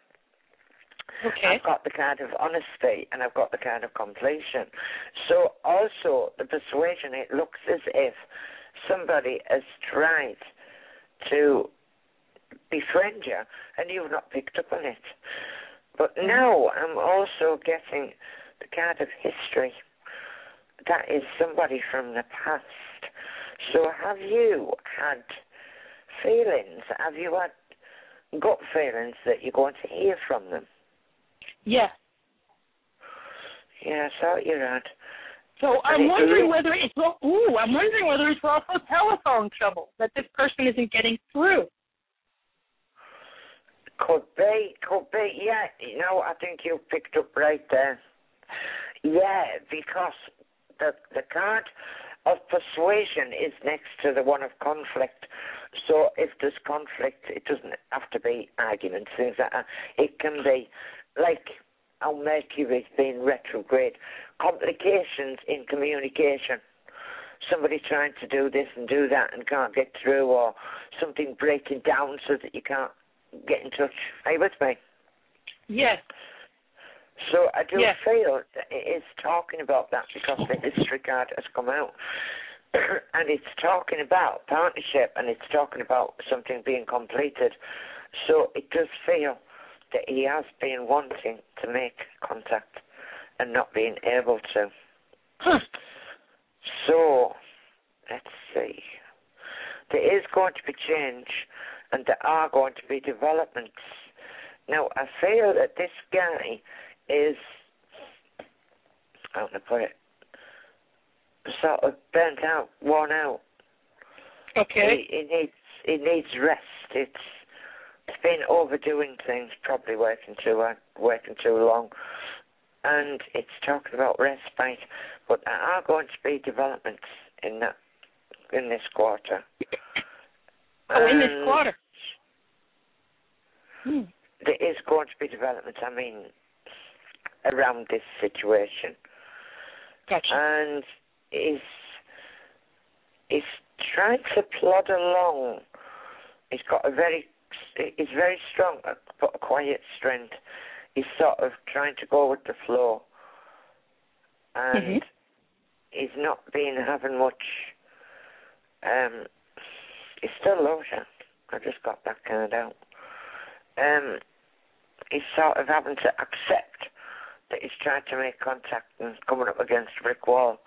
okay. I've got the card of honesty and I've got the card of completion. So also the persuasion, it looks as if somebody has tried to befriend you and you've not picked up on it. But now I'm also getting the card of history. That is somebody from the past. So have you had feelings? Have you had gut feelings that you're going to hear from them? Yes. Yeah, I thought you had. So I'm wondering whether it's al- ooh, I'm wondering whether it's also telephone trouble that this person isn't getting through. Could be, could be. Yeah, you know, I think you picked up right there. Yeah, because the the card of persuasion is next to the one of conflict. So if there's conflict, it doesn't have to be arguments, things like that. It can be like how Mercury's been retrograde, complications in communication. Somebody trying to do this and do that and can't get through, or something breaking down so that you can't get in touch. Are you with me? Yes. So I do feel that it is talking about that because the history card has come out. <coughs> and it's talking about partnership and it's talking about something being completed. So it does feel that he has been wanting to make contact and not being able to. Huh. So let's see. There is going to be change and there are going to be developments. Now I feel that this guy is how can I put it? Sort of burnt out, worn out. Okay. He, he needs he needs rest. It's it's been overdoing things, probably working too hard, working too long, and it's talking about respite. But there are going to be developments in that in this quarter. Oh, in this quarter. Hmm. there is going to be developments. I mean, around this situation, Gotcha. and is is trying to plod along. He's got a very, he's very strong, but a quiet strength. He's sort of trying to go with the flow, and Mhm. he's not been having much. Um, he still loves you. I just got that kind of out. Um, he's sort of having to accept that he's trying to make contact and coming up against a brick wall.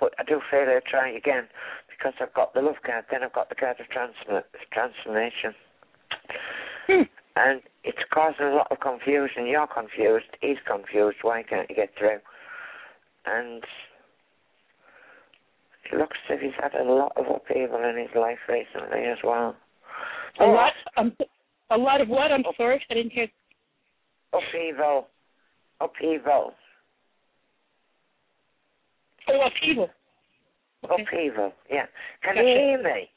But I do feel he'll try again because I've got the love card, then I've got the card of transform- transformation. Hmm. And it's causing a lot of confusion. You're confused, he's confused. Why can't you get through? And it looks as if he's had a lot of upheaval in his life recently as well. A lot. Um, a lot of what? I'm sorry, I didn't hear. Upheaval. Upheaval. Oh, upheaval. Upheaval. Yeah. Can Gotcha. you hear me?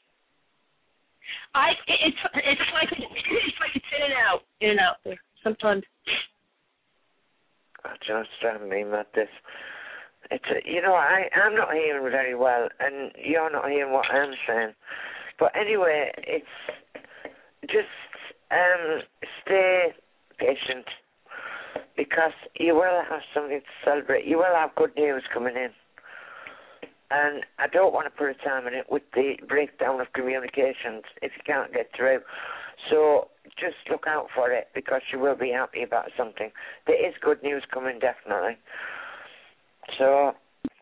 I it's it's like it's like it's in and out, in and out there. Sometimes. I just don't mean that this. It's a, you know I I'm not hearing very well, and you're not hearing what I'm saying. But anyway, it's just um stay patient because you will have something to celebrate. You will have good news coming in. And I don't want to put a time in it with the breakdown of communications if you can't get through. So just look out for it because you will be happy about something. There is good news coming, definitely. So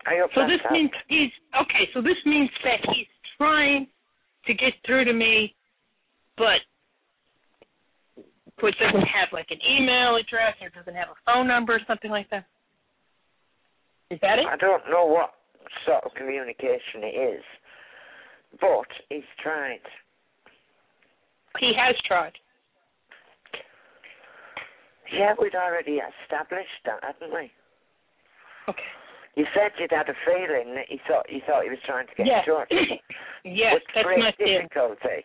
I hope So that's this helped. means he's okay. So this means that he's trying to get through to me, but but doesn't have like an email address or doesn't have a phone number or something like that. Is that it? I don't know what sort of communication it is, but he's tried. He has tried. Yeah, we'd already established that, hadn't we? Okay. You said you'd had a feeling that he thought he thought he was trying to get <coughs> Yes. in touch. yes, that's my difficulty.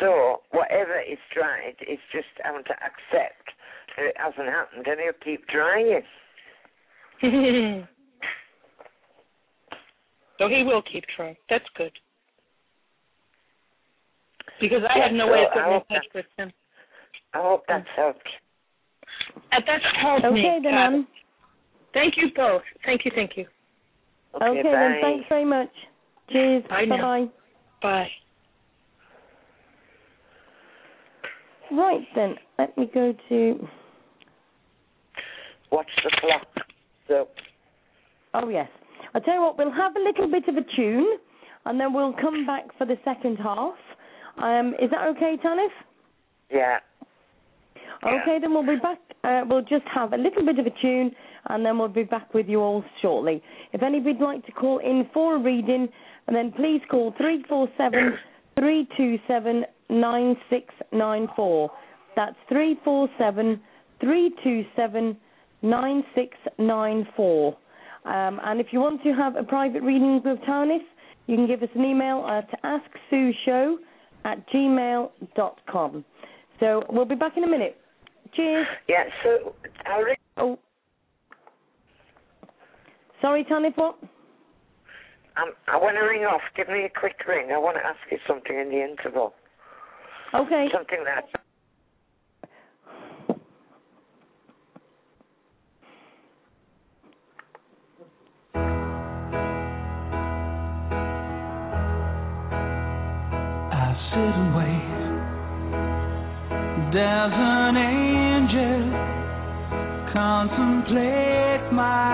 So whatever is tried, it's just having to accept that it hasn't happened, and he'll keep trying. <laughs> so he will keep trying. That's good. Because I Yeah, have no so way of I getting in hope touch with him. I hope that's helped. And that's helped me. Okay, then, God. Anne. Thank you both. Thank you, thank you. Okay, Okay, bye. then. Thanks very much. Cheers. Bye now. Bye-bye. Bye. Right, then. Let me go to... Watch the clock. So Oh, yes. I'll tell you what, we'll have a little bit of a tune, and then we'll come back for the second half. Um, is that okay, Tanith? yeah, Okay, then we'll be back. Uh, we'll just have a little bit of a tune, and then we'll be back with you all shortly. If anybody'd like to call in for a reading, and then please call 347 327 9694. That's 347 327 9694. Um, and if you want to have a private reading with Tanith, you can give us an email at asksueshow at gmail.com. So we'll be back in a minute. Cheers. yeah. So. Oh. Sorry, Tanith, what? Um, I want to ring off. Give me a quick ring. I want to ask you something in the interval. Okay. Something that I sit and wait. There's an angel contemplate my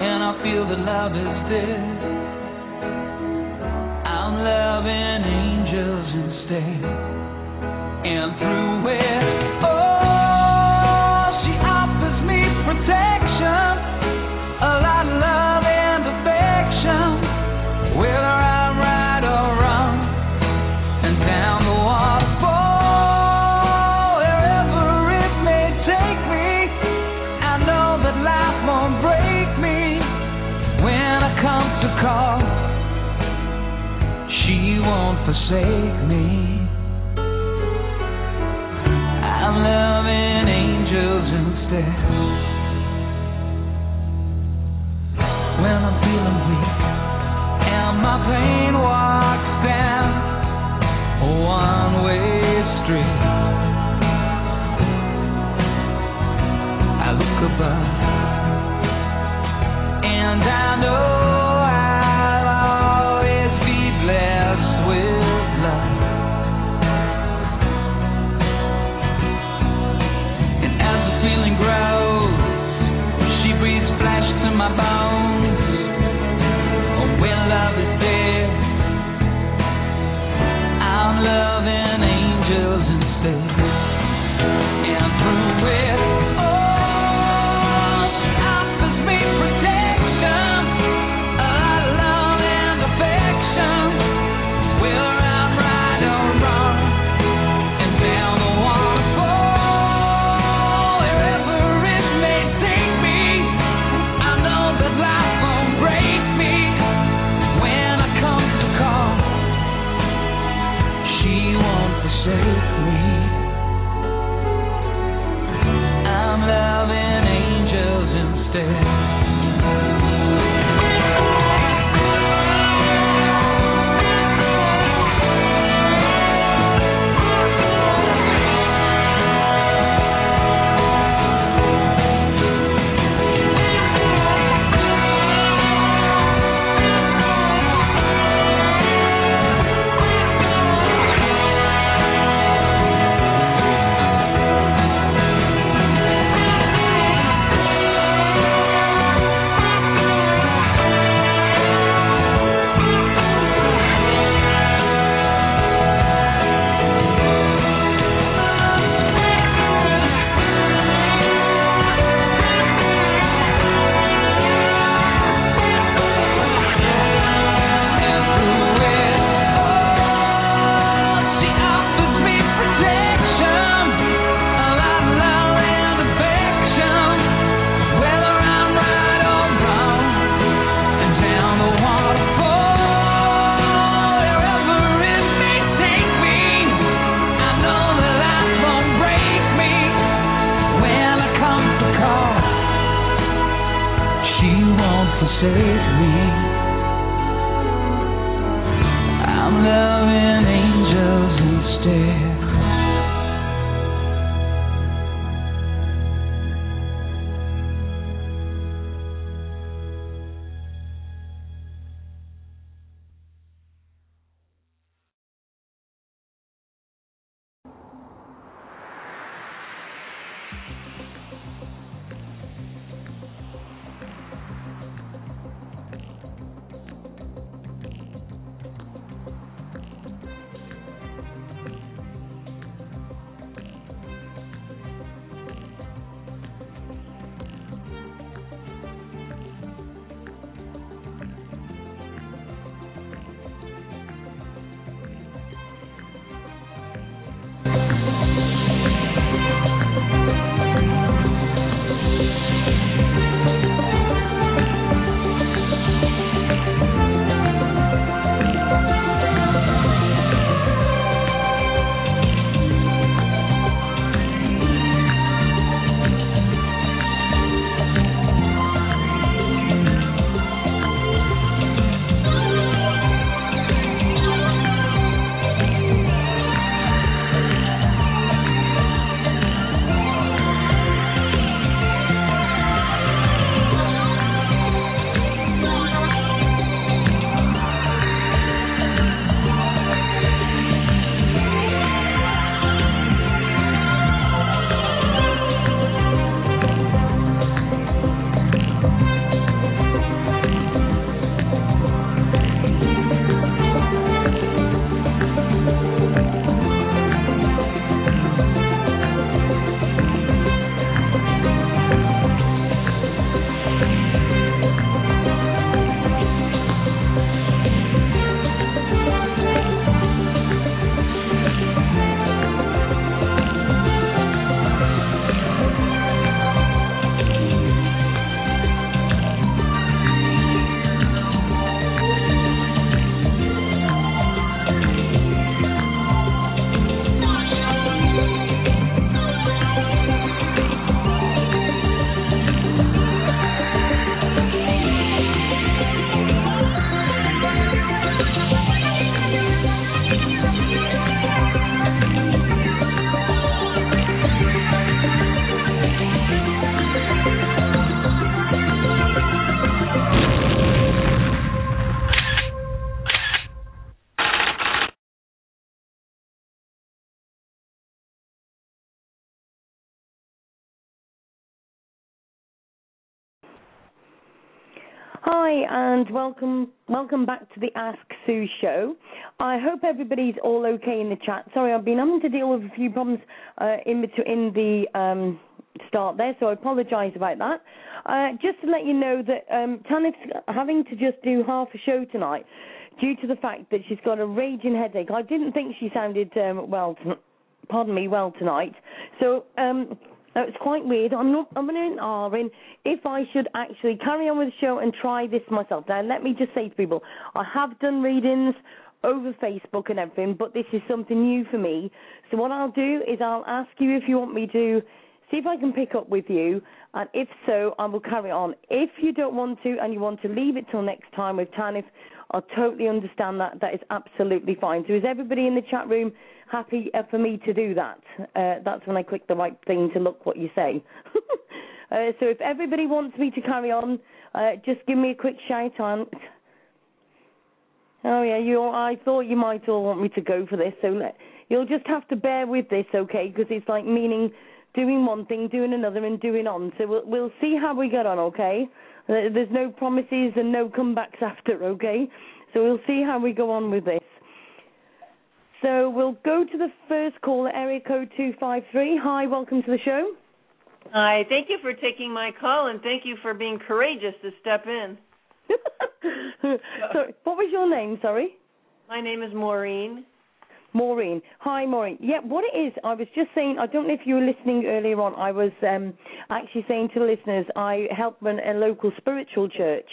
and I feel the is dead. I'm loving angels instead, and through it. Oh, Hi, and welcome welcome back to the Ask Sue show. I hope everybody's all okay in the chat. Sorry, I've been having to deal with a few problems uh, in between the um, start there, so I apologise about that. Uh, just to let you know that um, Tanith's having to just do half a show tonight due to the fact that she's got a raging headache. I didn't think she sounded um, well, t- pardon me, well tonight. So um, uh, it's quite weird. I'm not. I'm in Aaron if I should actually carry on with the show and try this myself. Now, let me just say to people, I have done readings over Facebook and everything, but this is something new for me. So what I'll do is I'll ask you if you want me to see if I can pick up with you, and if so, I will carry on. If you don't want to and you want to leave it till next time with Tanith, I totally understand that. That is absolutely fine. So is everybody in the chat room happy uh, for me to do that? Uh, that's when I click the right thing to look what you say. <laughs> uh, so if everybody wants me to carry on, uh, just give me a quick shout out. Oh yeah, you. I thought you might all want me to go for this, so let, you'll just have to bear with this, okay? Because it's like meaning doing one thing, doing another, and doing on. So we'll we'll see how we get on, okay? Uh, There's no promises and no comebacks after, okay? So we'll see how we go on with this. So we'll go to the first caller, area code 253. Hi, welcome to the show. Hi, thank you for taking my call and thank you for being courageous to step in. <laughs> sorry, what was your name, sorry? My name is Maureen. Maureen. Hi, Maureen. Yeah, what it is, I was just saying, I don't know if you were listening earlier on, I was um, actually saying to the listeners, I help run a local spiritual church,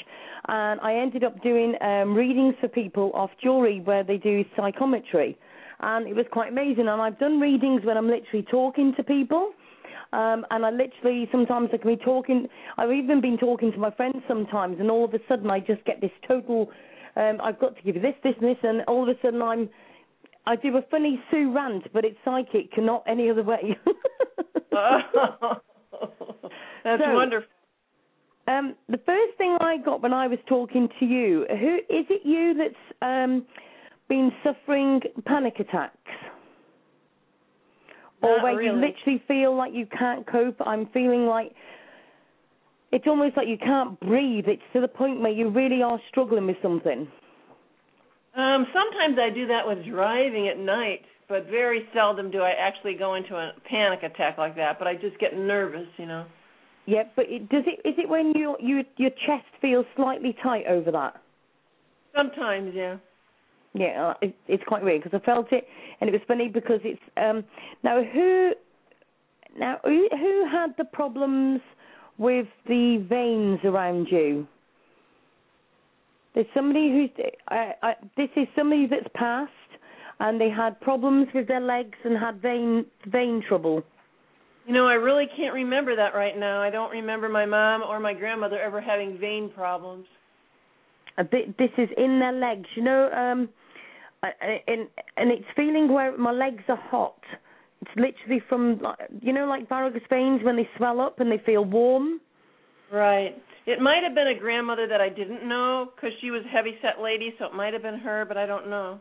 and I ended up doing um, readings for people off jewelry where they do psychometry, and it was quite amazing. And I've done readings when I'm literally talking to people. Um, and I literally sometimes I can be talking. I've even been talking to my friends sometimes, and all of a sudden I just get this total. Um, I've got to give you this, this, and this, and all of a sudden I'm. I do a funny Sue rant, but it's psychic, not any other way. <laughs> <laughs> That's So, wonderful. Um, the first thing I got when I was talking to you, who is it? You that's um, been suffering panic attacks, or Not where you literally feel like you can't cope? I'm feeling like it's almost like you can't breathe. It's to the point where you really are struggling with something. Um, sometimes I do that with driving at night, but very seldom do I actually go into a panic attack like that. But I just get nervous, you know. Yeah, but it, does it? Is it when your you, your chest feels slightly tight over that? Sometimes, yeah. Yeah, uh, it, it's quite weird because I felt it, and it was funny because it's um now who now who who had the problems with the veins around you? There's somebody who's I, I, this is somebody that's passed, and they had problems with their legs and had vein vein trouble. You know, I really can't remember that right now. I don't remember my mom or my grandmother ever having vein problems. A bit, this is in their legs, you know, um, and and it's feeling where my legs are hot. It's literally from, you know, like varicose veins when they swell up and they feel warm. Right. It might have been a grandmother that I didn't know because she was a heavy set lady, so it might have been her, but I don't know.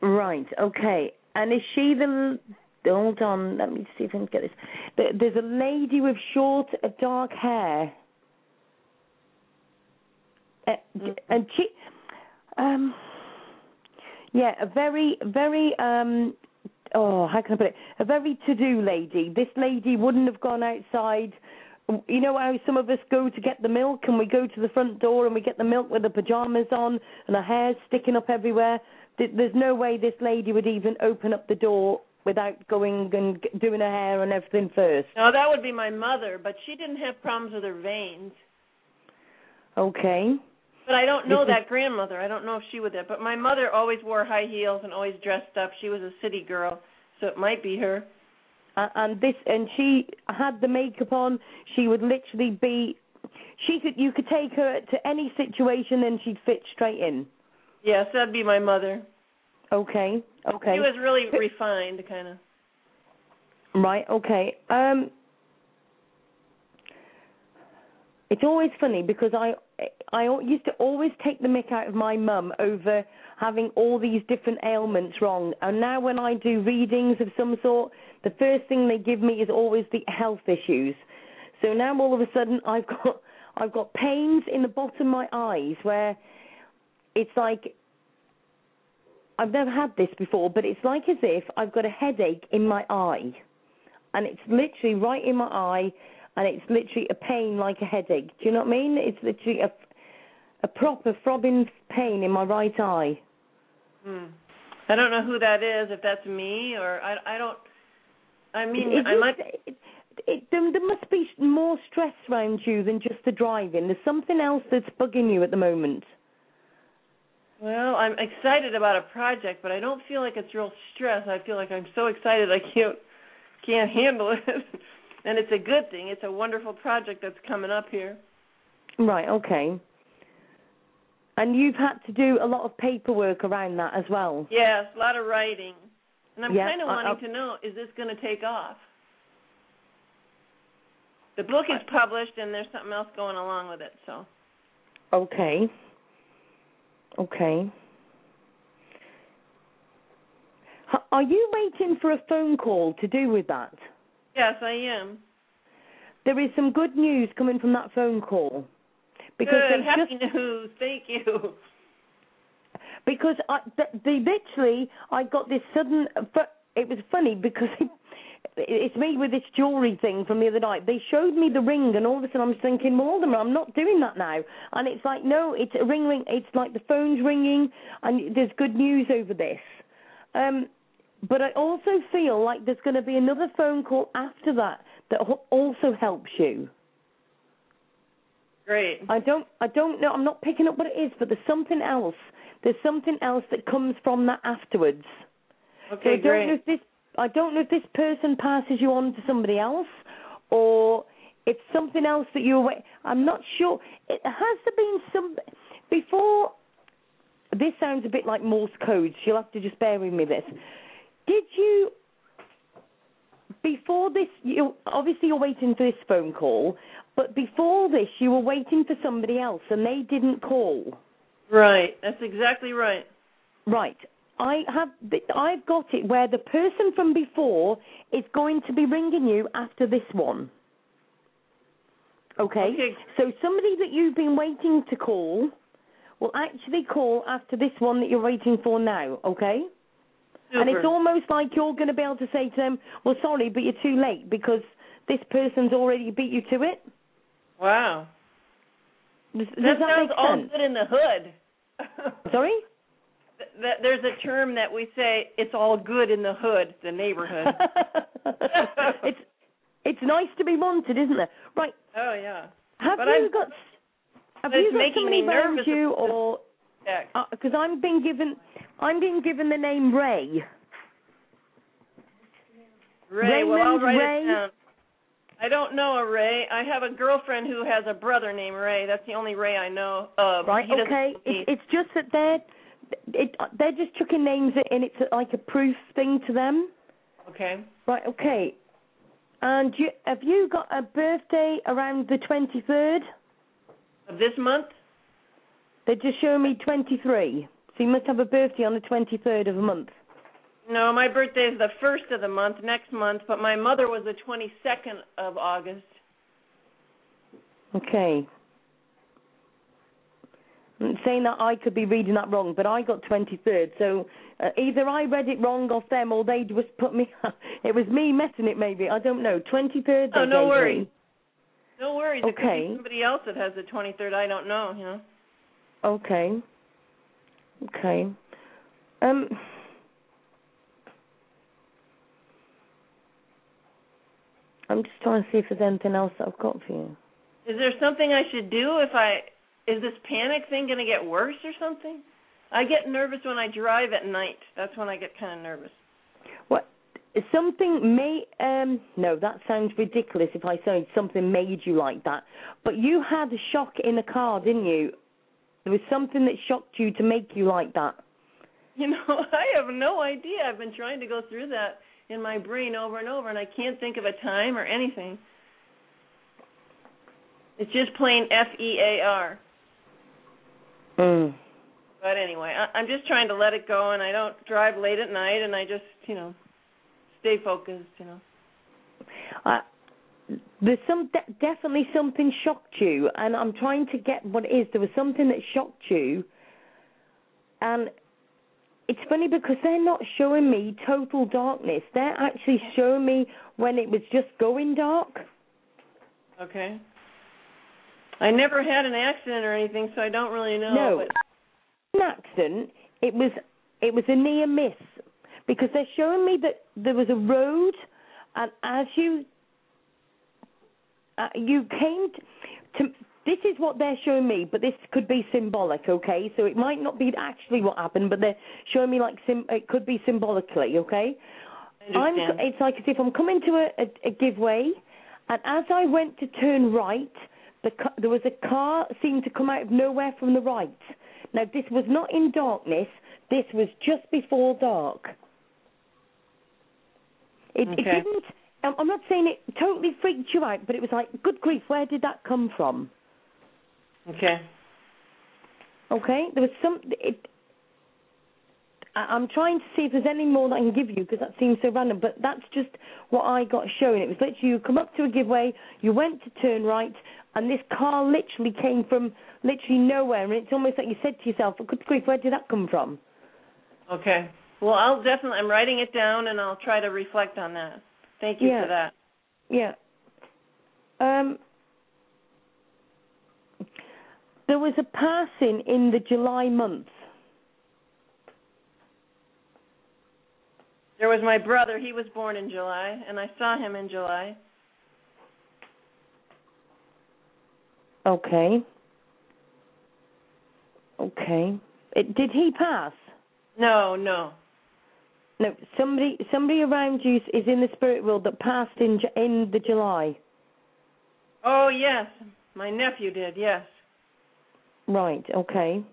Right. Okay. And is she the? Hold on. Let me see if I can get this. There's a lady with short, uh, dark hair. Uh, and she, um, yeah, a very, very, um, oh, how can I put it? A very to-do lady. This lady wouldn't have gone outside. You know how some of us go to get the milk and we go to the front door and we get the milk with the pajamas on and her hair's sticking up everywhere. There's no way this lady would even open up the door without going and g- doing her hair and everything first. No, that would be my mother, but she didn't have problems with her veins. Okay. But I don't know that grandmother. I don't know if she would have. But my mother always wore high heels and always dressed up. She was a city girl, so it might be her. Uh, and this and she had the makeup on she would literally be she could you could take her to any situation and she'd fit straight in Yes, that'd be my mother. okay okay She was really refined, kind of. right okay um it's always funny because i i used to always take the mick out of my mum over having all these different ailments wrong and now when i do readings of some sort the first thing they give me is always the health issues so now all of a sudden <laughs> I've got I've got pains in the bottom of my eyes where it's like I've never had this before, but it's like as if I've got a headache in my eye, and it's literally right in my eye, and it's literally a pain like a headache. Do you know what I mean? It's literally a a proper throbbing pain in my right eye. Hmm. I don't know who that is. If that's me or I, I don't. I mean, It- I might. it- it- there must be more stress around you than just the driving. There's something else that's bugging you at the moment. Well, I'm excited about a project, but I don't feel like it's real stress. I feel like I'm so excited I can't can't handle it. <laughs> and it's a good thing. It's a wonderful project that's coming up here. Right, okay. And you've had to do a lot of paperwork around that as well. Yes, a lot of writing. And I'm kind of I- wanting I- to know is this going to take off? The book is published and there's something else going along with it, so. Okay. Okay. Are you waiting for a phone call to do with that? Yes, I am. There is some good news coming from that phone call. Because Good, happy just news. Thank you. Because I th- they literally I got this sudden but it was funny because <laughs> it's me with this jewelry thing from the other night. They showed me the ring and all of a sudden I'm thinking, well, hold on, I'm not doing that now. And it's like, no, it's a ring ring. It's like the phone's ringing and there's good news over this. Um, but I also feel like there's going to be another phone call after that that also helps you. Great. I don't I don't know I'm not picking up what it is, but there's something else. There's something else that comes from that afterwards. so I Okay, don't great. know if this I don't know if this person passes you on to somebody else or it's something else that you're I'm not sure. It has there been some before this sounds a bit like Morse code, so you'll have to just bear with me this. Did you before this you obviously you're waiting for this phone call, but before this you were waiting for somebody else and they didn't call. Right. That's exactly right. Right. I have I've got it where the person from before is going to be ringing you after this one. Okay. Okay. So somebody that you've been waiting to call will actually call after this one that you're waiting for now, okay? And it's almost like you're going to be able to say to them, "Well, sorry, but you're too late because this person's already beat you to it." Wow. Does, That does that sounds all good in the hood. <laughs> Sorry? There's a term that we say it's all good in the hood, the neighborhood. <laughs> it's it's nice to be wanted, isn't it? Right. oh yeah. Have But you I'm- got have you got making somebody me around nervous you or because uh, I'm being given I'm being given the name Ray. Ray, well Raymond write Ray? I don't know a Ray. I have a girlfriend who has a brother named Ray. That's the only Ray I know of. Right. Okay. It's, just that they're it, they're just chucking names in. It's like a proof thing to them. Okay. Right. Okay. And you, have you got a birthday around the 23rd? Of this month? They're just showing me 23. So you must have a birthday on the 23rd of a month. No, my birthday is the first of the month next month, but my mother was the 22nd of August. Okay. I'm saying that I could be reading that wrong, but I got 23rd. So uh, either I read it wrong off them or they just put me. <laughs> it was me messing it, maybe. I don't know. 23rd. Oh, no worries. me. No worries. It could Okay. be somebody else that has the 23rd. I don't know. You know. Okay. Okay. Um. I'm just trying to see if there's anything else that I've got for you. Is there something I should do if I? Is this panic thing going to get worse or something? I get nervous when I drive at night. That's when I get kind of nervous. What? Something may um no, that sounds ridiculous if I say something made you like that. But you had a shock in the car, didn't you? There was something that shocked you to make you like that. You know, <laughs> I have no idea. I've been trying to go through that in my brain over and over, and I can't think of a time or anything. It's just plain F E A R. Mm. But anyway, I, I'm just trying to let it go, and I don't drive late at night, and I just, you know, stay focused. You know. I, there's some de- definitely something shocked you, and I'm trying to get what it is. There was something that shocked you, and it's funny because they're not showing me total darkness. They're actually showing me when it was just going dark. Okay. I never had an accident or anything, so I don't really know. No. But An accident. It was it was a near miss because they're showing me that there was a road, and as you uh, you came to, to this is what they're showing me, but this could be symbolic, okay? So it might not be actually what happened, but they're showing me like sim- it could be symbolically, okay? I'm, it's like as if I'm coming to a, a, a give way, and as I went to turn right, the ca- there was a car seemed to come out of nowhere from the right. Now this was not in darkness. This was just before dark. It, it didn't. I'm not saying it totally freaked you out, but it was like, good grief, where did that come from? Okay. Okay, there was some. It, I'm trying to see if there's any more that I can give you because that seems so random. But that's just what I got shown. It was literally you come up to a give way, you went to turn right, and this car literally came from literally nowhere, and it's almost like you said to yourself, "Good grief, where did that come from?" Okay. Well, I'll definitely. I'm writing it down, and I'll try to reflect on that. Thank you Yeah. for that. Yeah. Um. There was a passing in the July month. There was my brother. He was born in July, and I saw him in July. Okay. Okay. It, did he pass? No, no. No, somebody somebody around you is in the spirit world that passed in in the July. Oh yes, my nephew did. Yes. Right. Okay.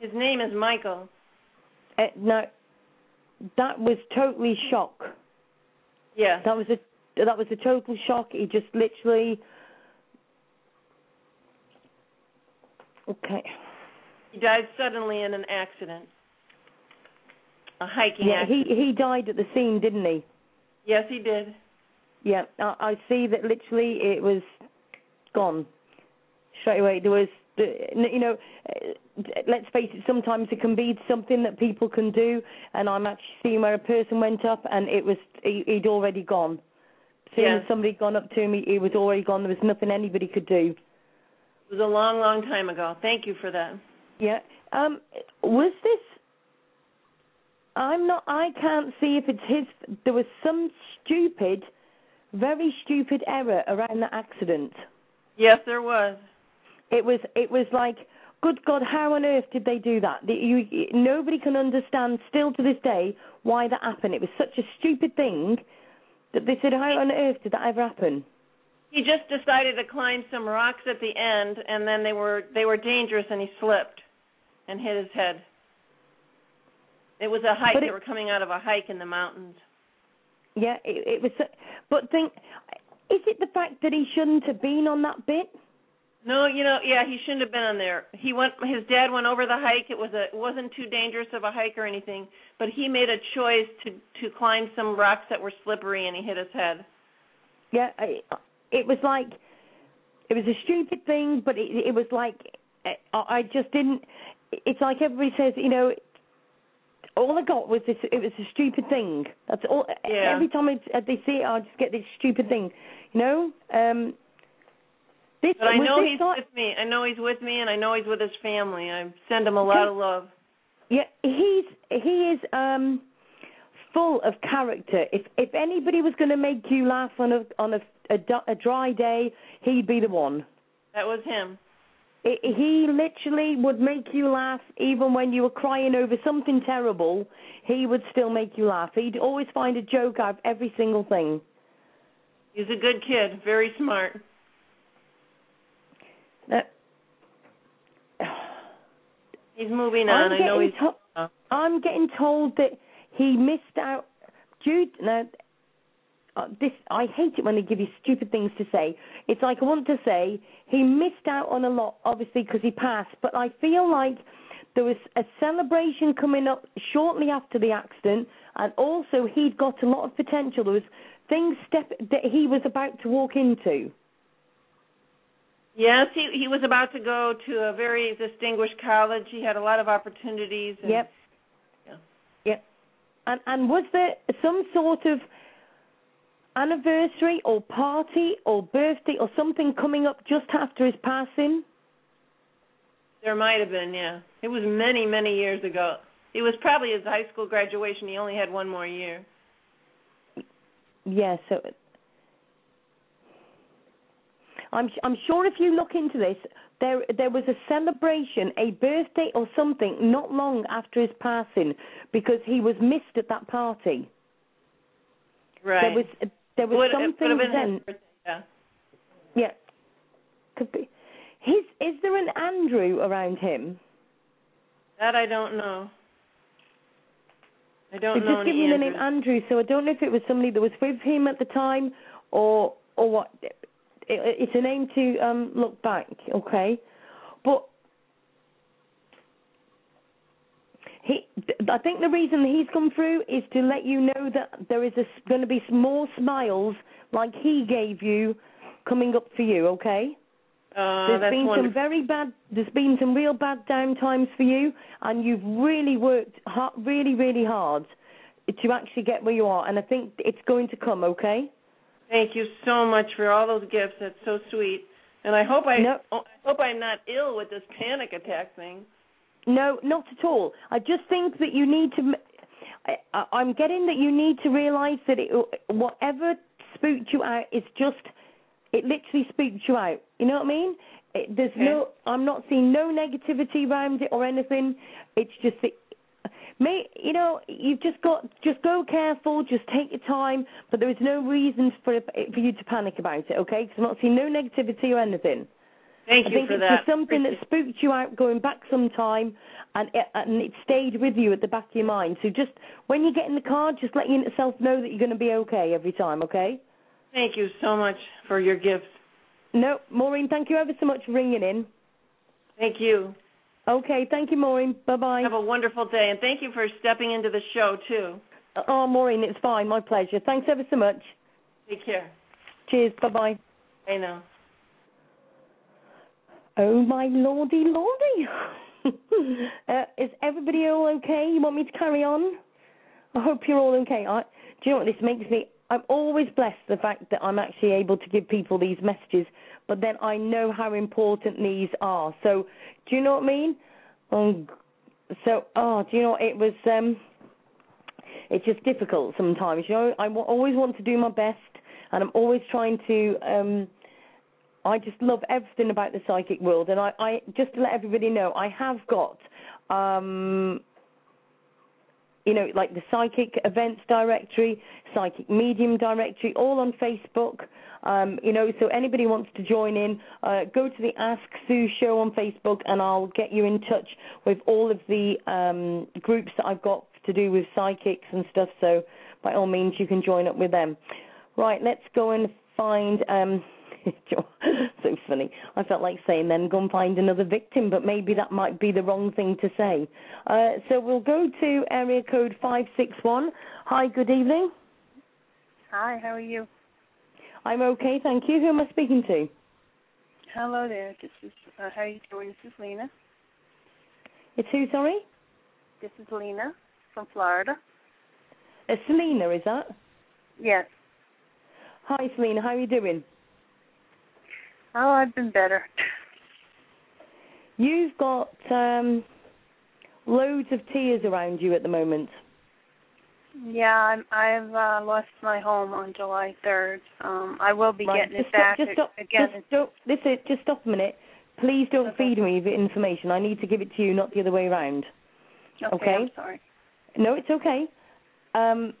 His name is Michael. Uh, now, that was totally shock. Yeah. That was a that was a total shock. He just literally. Okay. He died suddenly in an accident. A hiking accident. Yeah, he he died at the scene, didn't he? Yes, he did. Yeah, I, I see that literally it was gone straight away. There was, you know, let's face it. Sometimes it can be something that people can do, and I'm actually seeing where a person went up and it was he, he'd already gone. Seeing Yes. as somebody gone up to me, he was already gone. There was nothing anybody could do. It was a long, long time ago. Thank you for that. Yeah. Um. Was this? I'm not. I can't see if it's his. There was some stupid, very stupid error around the accident. Yes, there was. It was. It was like, good God, how on earth did they do that? The, you, nobody can understand still to this day why that happened. It was such a stupid thing that they said, how on earth did that ever happen? He just decided to climb some rocks at the end, and then they were they were dangerous, and he slipped and hit his head. It was a hike. But they were coming out of a hike in the mountains. Yeah, it, it was. But think, is it the fact that he shouldn't have been on that bit? No, you know, yeah, he shouldn't have been on there. He went. His dad went over the hike. It was a. It wasn't too dangerous of a hike or anything, but he made a choice to to climb some rocks that were slippery, and he hit his head. Yeah, I, it was like it was a stupid thing, but it, it was like I I just didn't. It's like everybody says, you know. All I got was this. It was a stupid thing. That's all. Yeah. Every time I, they see it, I just get this stupid thing. You know. Um. This But I know he's like- with me. I know he's with me, and I know he's with his family. I send him a lot of love. Yeah, he's he is um full of character. If if anybody was going to make you laugh on a on a, a a dry day, he'd be the one. That was him. I he literally would make you laugh even when you were crying over something terrible. He would still make you laugh. He'd always find a joke out of every single thing. He's a good kid, very smart. Uh, He's moving I'm on. I know he's. To- I'm getting told that he missed out. Jude, now, uh, this I hate it when they give you stupid things to say. It's like I want to say he missed out on a lot, obviously because he passed. But I feel like there was a celebration coming up shortly after the accident, and also he'd got a lot of potential. There was things step that he was about to walk into. Yes, he he was about to go to a very distinguished college. He had a lot of opportunities. And, Yep. Yeah. Yep. And and was there some sort of anniversary or party or birthday or something coming up just after his passing? There might have been, yeah. It was many, many years ago. It was probably his high school graduation. He only had one more year. Yeah, so I'm I'm sure if you look into this, there there was a celebration, a birthday or something, not long after his passing, because he was missed at that party. Right. There was there was Would- something would have been then. birthday, yeah. Yeah, could be. His is there an Andrew around him? That I don't know. I don't They've know just me the name. Andrew, so I don't know if it was somebody that was with him at the time, or or what. It, it's a name to um look back, okay? But he, I think the reason he's come through is to let you know that there is going to be some more smiles like he gave you coming up for you, okay? Uh, there's been wonderful. some very bad. There's been some real bad down times for you, and you've really worked hard, really, really hard to actually get where you are. And I think it's going to come. Okay. Thank you so much for all those gifts. That's so sweet. And I hope I, No. I hope I'm not ill with this panic attack thing. No, not at all. I just think that you need to. I, I'm getting that you need to realise that it, whatever spooked you out is just. It literally spooked you out. You know what I mean? It, there's Okay. no. I'm not seeing no negativity around it or anything. It's just that. May you know you've just got just go careful, just take your time, but there is no reason for for you to panic about it, okay? Because I'm not seeing no negativity or anything. Thank I you think for it's that. just something that spooked you out going back some time, and it, and it stayed with you at the back of your mind. So just when you get in the car, just let yourself know that you're going to be okay every time. Okay? Thank you so much for your gifts. No, Maureen, thank you ever so much for ringing in. Thank you. Okay, thank you, Maureen. Bye bye. Have a wonderful day, and thank you for stepping into the show too. Oh, Maureen, it's fine. My pleasure. Thanks ever so much. Take care. Cheers. Bye bye. I know. Oh my lordy lordy. <laughs> uh, is everybody all okay? You want me to carry on? I hope you're all okay. I, do you know what this makes me? I'm always blessed the fact that I'm actually able to give people these messages, but then I know how important these are. So, do you know what I mean? Um, so, oh, do you know it was? Um, it's just difficult sometimes. You know, I w- always want to do my best, and I'm always trying to. um I just love everything about the psychic world, and I, I just to let everybody know, I have got, um, you know, like the psychic events directory, psychic medium directory, all on Facebook. Um, you know, so anybody wants to join in, uh, go to the Ask Sue show on Facebook, and I'll get you in touch with all of the um, groups that I've got to do with psychics and stuff. So by all means, you can join up with them. Right, let's go and find. Um, <laughs> so funny. I felt like saying then go and find another victim, but maybe that might be the wrong thing to say. Uh, so we'll go to area code 561. Hi, good evening. Hi, how are you? I'm okay, thank you. Who am I speaking to? Hello there. This is uh, how are you doing? This is Lena. It's who, sorry? This is Lena from Florida. Uh, Selena, is that? Yes. Hi, Selena. How are you doing? Oh, I've been better. You've got um, loads of tears around you at the moment. Yeah, I'm, I've uh, lost my home on July 3rd. Um, I will be Right, getting just it back just stop, again. Just stop, listen, just stop a minute. Please don't feed me with information. I need to give it to you, not the other way around. okay, okay. I'm sorry. No, it's okay. Um,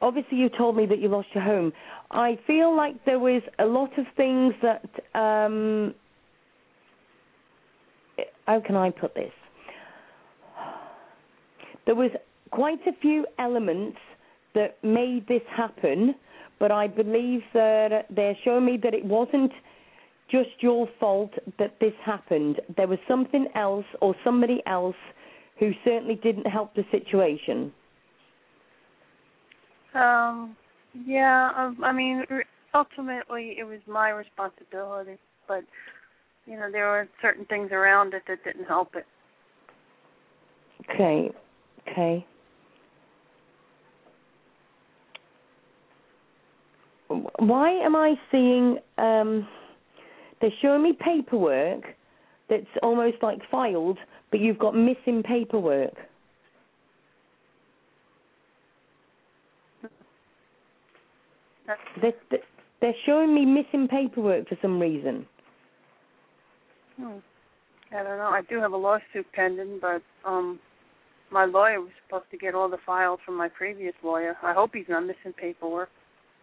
obviously, you told me that you lost your home. I feel like there was a lot of things that. Um, how can I put this? There was quite a few elements that made this happen, but I believe that they're showing me that it wasn't just your fault that this happened. There was something else or somebody else who certainly didn't help the situation. Um, yeah, um, I mean, ultimately it was my responsibility, but you know there were certain things around it that didn't help it. Okay. Okay. Why am I seeing um they're showing me paperwork that's almost like filed, but you've got missing paperwork. They're, they're showing me missing paperwork for some reason. Hmm. I don't know. I do have a lawsuit pending, but um my lawyer was supposed to get all the files from my previous lawyer. I hope he's not missing paperwork.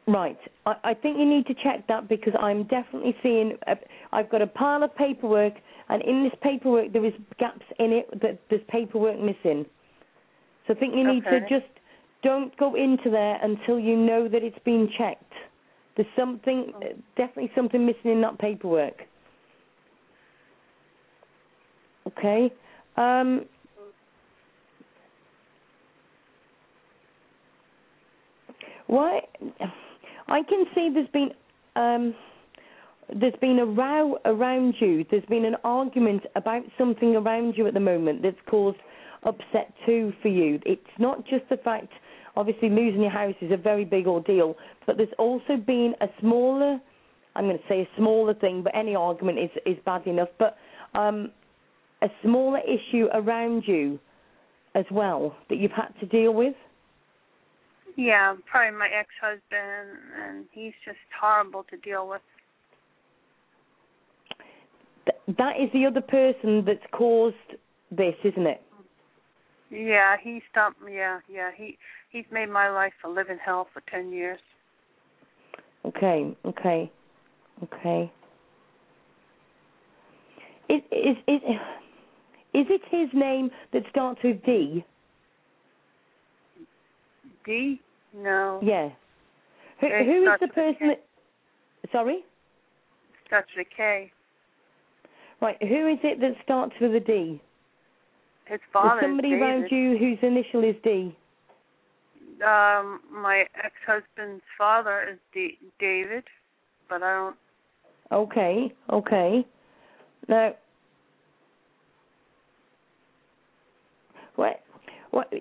Right. I, I think you need to check that because I'm definitely seeing. A, I've got a pile of paperwork, and in this paperwork there is gaps in it that there's paperwork missing. So I think you need Okay. to just don't go into there until you know that it's been checked. There's something, definitely something missing in that paperwork. Okay. Um, why? I can see there's been um, there's been a row around you. There's been an argument about something around you at the moment that's caused upset too for you. It's not just the fact, obviously, losing your house is a very big ordeal, but there's also been a smaller, I'm going to say a smaller thing, but any argument is is bad enough. But um, a smaller issue around you as well that you've had to deal with. Yeah, probably my ex-husband, and he's just horrible to deal with. Th- that is the other person that's caused this, isn't it? Yeah, he stopped. Yeah, yeah, he he's made my life a living hell for ten years. Okay, okay, okay. Is is is is it his name that starts with D? D? No. Yeah. Who, who is the person that? Sorry. Starts with a K. Right. Who is it that starts with a D? His father. Is somebody around you whose initial is D? Um, my ex-husband's father is D- David, but I don't. Okay, okay. Now, what? What?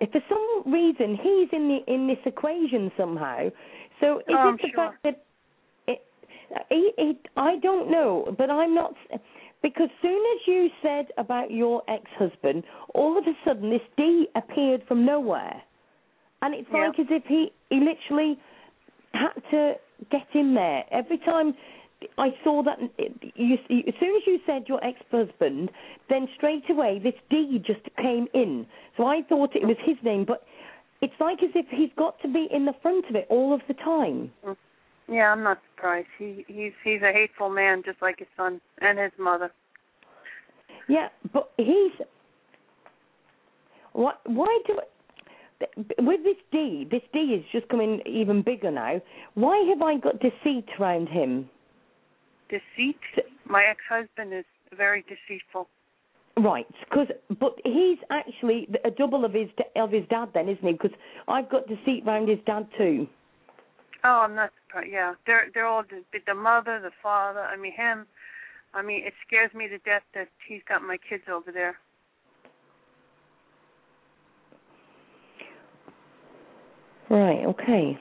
If for some reason he's in the in this equation somehow, so is Oh, it the sure. fact that it, he, he, I don't know, but I'm not because soon as you said about your ex-husband, all of a sudden this D appeared from nowhere, and it's Yeah. like as if he he literally had to get in there every time I saw that you, you, as soon as you said your ex-husband, then straight away this D just came in. So I thought it was his name, but it's like as if he's got to be in the front of it all of the time. Mm. Yeah, I'm not surprised. He he's he's a hateful man, just like his son and his mother. Yeah, but he's what? Why do? With this D, this D is just coming even bigger now. Why have I got deceit around him? Deceit. My ex-husband is very deceitful. Right, because but he's actually a double of his of his dad, then, isn't he? Because I've got deceit round his dad too. Oh, I'm not surprised. Yeah, they're they're all the, the mother, the father. I mean him. I mean, it scares me to death that he's got my kids over there. Right. Okay.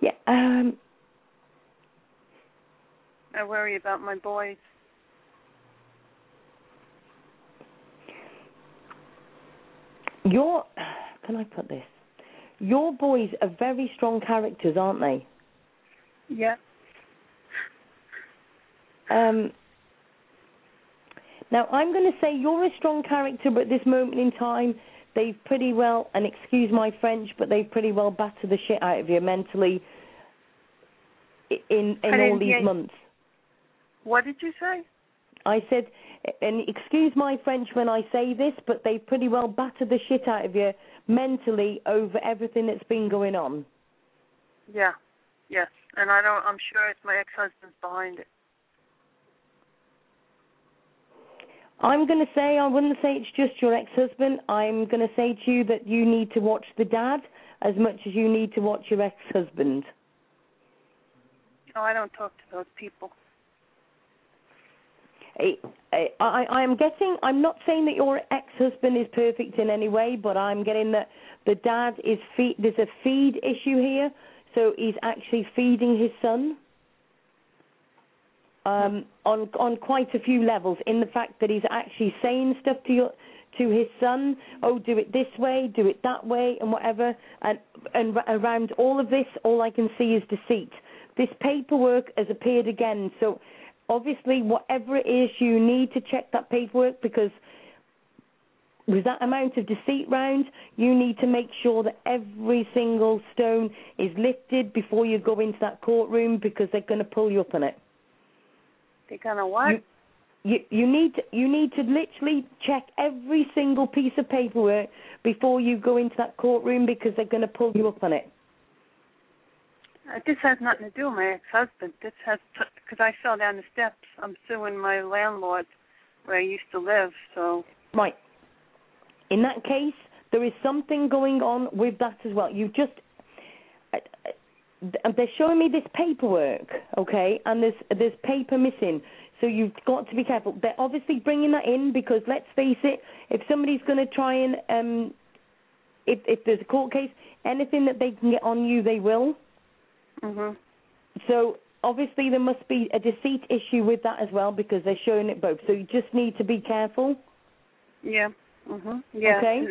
Yeah. Um. I worry about my boys. Your can I put this? Your boys are very strong characters, aren't they? Yeah. Um. Now I'm going to say you're a strong character, but at this moment in time, they've pretty well, and excuse my French, but they've pretty well battered the shit out of you mentally in in all these months. What did you say? I said, and excuse my French when I say this, but they've pretty well battered the shit out of you mentally over everything that's been going on. Yeah. Yes. And I don't. I'm sure it's my ex-husband's behind it. I'm going to say, I wouldn't say it's just your ex husband. I'm going to say to you that you need to watch the dad as much as you need to watch your ex husband. Oh, I don't talk to those people. I, I, I am getting. I'm not saying that your ex-husband is perfect in any way, but I'm getting that the dad is feed. There's a feed issue here, so he's actually feeding his son. Um, on on quite a few levels, in the fact that he's actually saying stuff to your to his son. Oh, do it this way, do it that way, and whatever. And and around all of this, all I can see is deceit. This paperwork has appeared again, so obviously, whatever it is, you need to check that paperwork because with that amount of deceit round, you need to make sure that every single stone is lifted before you go into that courtroom because they're going to pull you up on it. They're gonna what? You, you you need to, you need to literally check every single piece of paperwork before you go into that courtroom because they're going to pull you up on it. Uh, this has nothing to do with my ex-husband. This has because I fell down the steps. I'm suing my landlord where I used to live. So Right. In that case, there is something going on with that as well. You just uh, they're showing me this paperwork, okay, and there's there's paper missing. So you've got to be careful. They're obviously bringing that in because let's face it, if somebody's going to try and um, if if there's a court case, anything that they can get on you, they will. Mhm. So obviously there must be a deceit issue with that as well because they're showing it both. So you just need to be careful. yeah. Mhm. Yeah. Okay.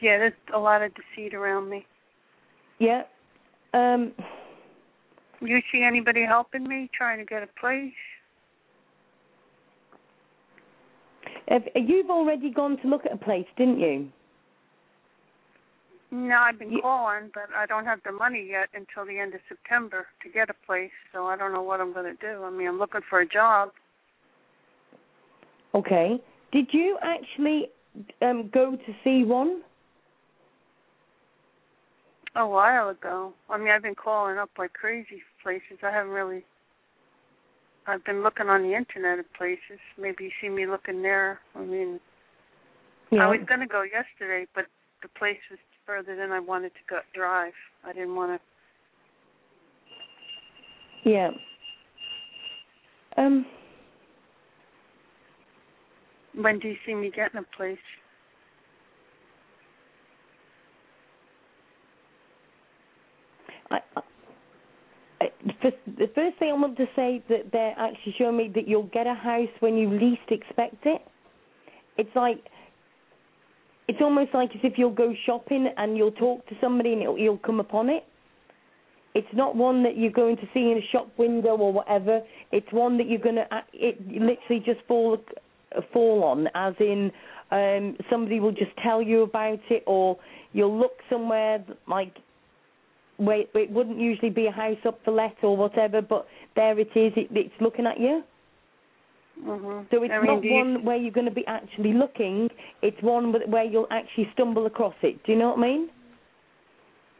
yeah. There's a lot of deceit around me. Yeah. Um. You see anybody helping me trying to get a place? Have, you've already gone to look at a place, didn't you? No, I've been calling, but I don't have the money yet until the end of September to get a place. So I don't know what I'm going to do. I mean, I'm looking for a job. Okay. Did you actually um, go to see one? A while ago. I mean, I've been calling up like crazy places. I haven't really. I've been looking on the internet at places. Maybe you see me looking there. I mean, I was going to go yesterday, but the place was further than I wanted to go drive. I didn't want to. Yeah. Um. When do you see me getting a place? The first thing I want to say that they're actually showing me that you'll get a house when you least expect it. It's like it's almost like as if you'll go shopping and you'll talk to somebody and it'll, you'll come upon it. It's not one that you're going to see in a shop window or whatever. It's one that you're going to it literally just fall fall on, as in um somebody will just tell you about it, or you'll look somewhere like where it wouldn't usually be a house up for let or whatever, but there it is. It, it's looking at you. Mhm. So it's I mean, not do you- one where you're going to be actually looking. It's one where you'll actually stumble across it. Do you know what I mean?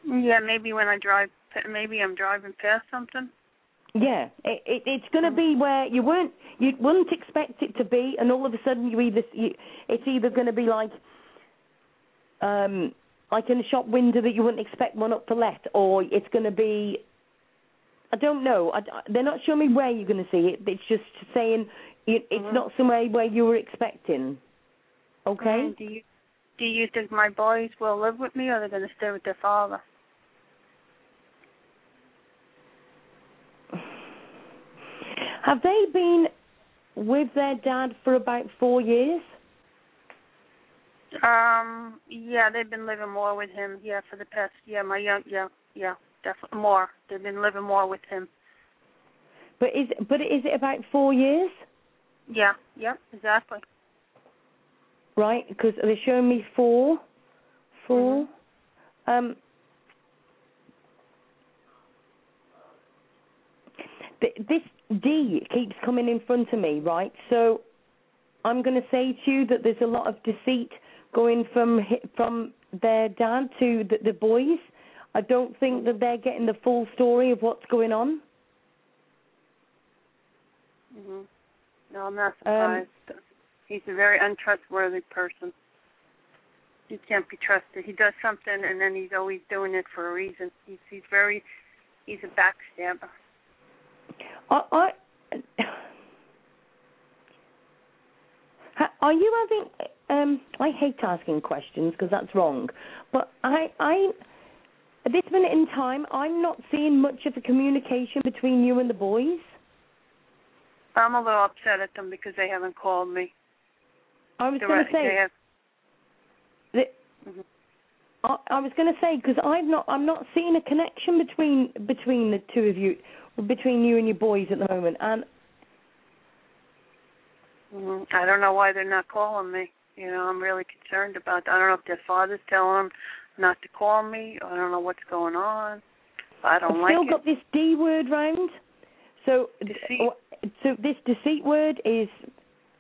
Yeah, maybe when I drive, maybe I'm driving past something. Yeah, it, it, it's going to be where you weren't, you wouldn't expect it to be, and all of a sudden you either, you, it's either going to be like, um, like in a shop window that you wouldn't expect one up for let, or it's going to be, I don't know. I, they're not showing me where you're going to see it. It's just saying it, it's not somewhere where you were expecting. Okay. Mhm. Do you do you think my boys will live with me, or they're going to stay with their father? Have they been with their dad for about four years? Um, yeah, they've been living more with him. Yeah, for the past yeah, my young yeah, yeah, definitely more. They've been living more with him. But is but is it about four years? Yeah, yep, exactly. Right, because they're showing me four, 4 Um, th- this D keeps coming in front of me, right? So I'm going to say to you that there's a lot of deceit going from from their dad to the, the boys. I don't think that they're getting the full story of what's going on. Mhm. No, I'm not Um, surprised. He's a very untrustworthy person. He can't be trusted. He does something and then he's always doing it for a reason. He's he's very he's a backstabber. I, I, <sighs> are you having? Um, I hate asking questions because that's wrong. But I, I, at this minute in time, I'm not seeing much of a communication between you and the boys. I'm a little upset at them because they haven't called me. I was going to say. they have- that- Mhm. I, I was going to say because I'm not I'm not seeing a connection between between the two of you, between you and your boys at the moment, and Mhm. I don't know why they're not calling me. You know, I'm really concerned about. I don't know if their father's telling them not to call me. I don't know what's going on. I don't I've like still it. got this D word round. So Deceit. Oh, so this deceit word is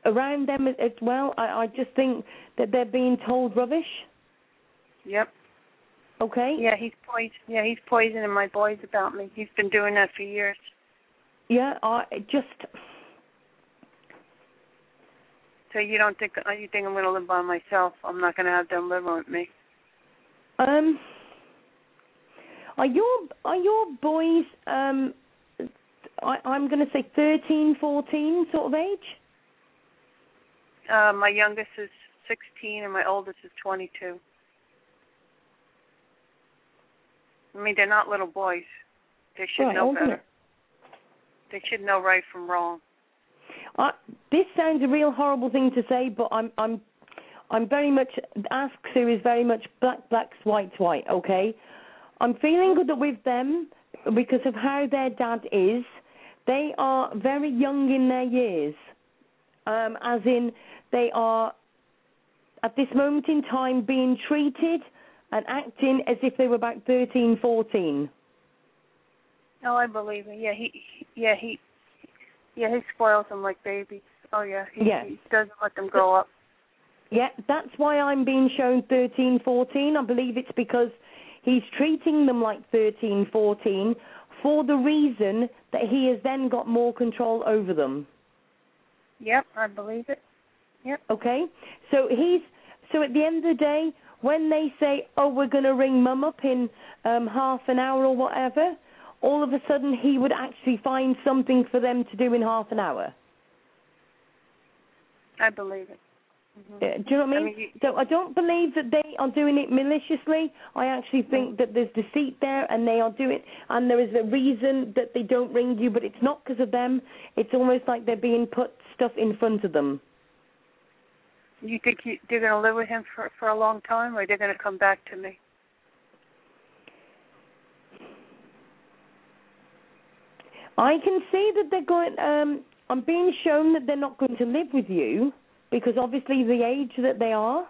around them as as well. I, I just think that they're being told rubbish. Yep. Okay. Yeah, he's poison. Yeah, he's poisoning my boys about me. He's been doing that for years. Yeah. I just So you don't think uh, you think I'm going to live by myself? I'm not going to have them living with me. um. Are your are your boys um? I, I'm going to say thirteen, fourteen sort of age. Uh, my youngest is 16 and my oldest is 22. I mean, they're not little boys. They should Right, know better. They should know right from wrong. I, this sounds a real horrible thing to say, but I'm I'm I'm very much Ask Sue is very much black blacks white white. Okay, I'm feeling good with them because of how their dad is. They are very young in their years, um, as in they are at this moment in time being treated and acting as if they were about 13, 14. Oh, I believe it. Yeah, he, yeah he, yeah he spoils them like babies. Oh yeah, he, Yeah. he doesn't let them grow up. Yeah, that's why I'm being shown 13, 14. I believe it's because he's treating them like 13, 14 for the reason that he has then got more control over them. Yep, I believe it. Yep. Okay? So he's so at the end of the day, when they say, "Oh, we're going to ring mum up in um half an hour or whatever," all of a sudden he would actually find something for them to do in half an hour. I believe it. Mhm. Uh, do you know what I mean? I mean, you- so I don't believe that they are doing it maliciously. I actually think that there's deceit there, and they are doing, and there is a reason that they don't ring you, but it's not because of them. It's almost like they're being put stuff in front of them. You think you, they're going to live with him for for a long time, or they're going to come back to me? I can see that they're going. Um, I'm being shown that they're not going to live with you because obviously the age that they are.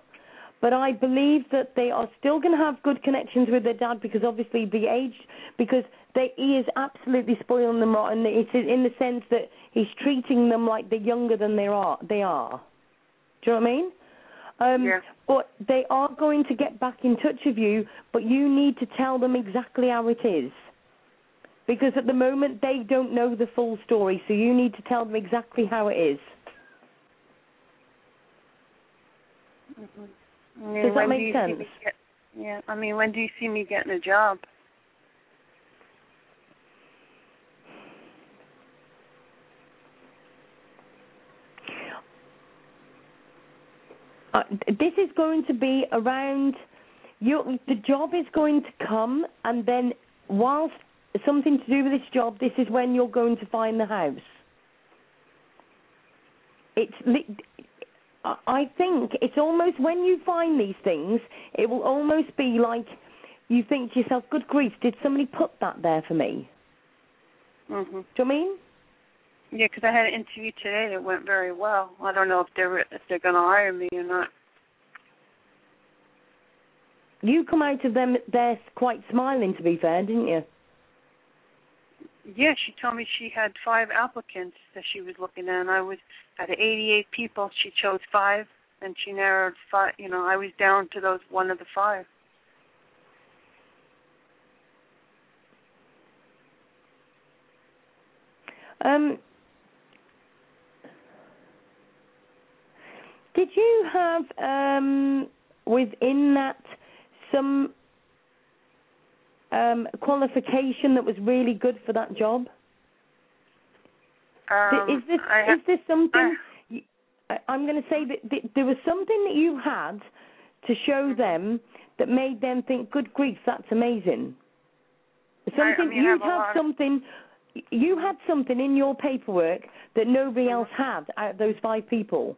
But I believe that they are still going to have good connections with their dad because obviously the age, because they, he is absolutely spoiling them rotten. It's in the sense that he's treating them like they're younger than they are. They are. Do you know what I mean? Um, Yeah. But they are going to get back in touch with you, but you need to tell them exactly how it is. Because at the moment they don't know the full story, so you need to tell them exactly how it is. hmm I mean, Does that make do sense? Get, yeah, I mean, when do you see me getting a job? Uh, this is going to be around. You, the job is going to come, and then whilst something to do with this job, this is when you're going to find the house. It's. li- I think it's almost when you find these things, it will almost be like you think to yourself, "Good grief, did somebody put that there for me?" Mhm. Do you know I mean? Yeah, because I had an interview today that went very well. I don't know if they're if they're going to hire me or not. You come out of them there quite smiling, to be fair, didn't you? Yeah, she told me she had five applicants that she was looking at, and I was out of 88 people. She chose five, and she narrowed five. You know, I was down to those one of the five. Um, did you have um, within that some um, qualification that was really good for that job? Um, is this I ha- is this something? I- I'm going to say that th- there was something that you had to show them that made them think, "Good grief, that's amazing." Something mean, I you have had something. You had something in your paperwork that nobody else had out of those five people.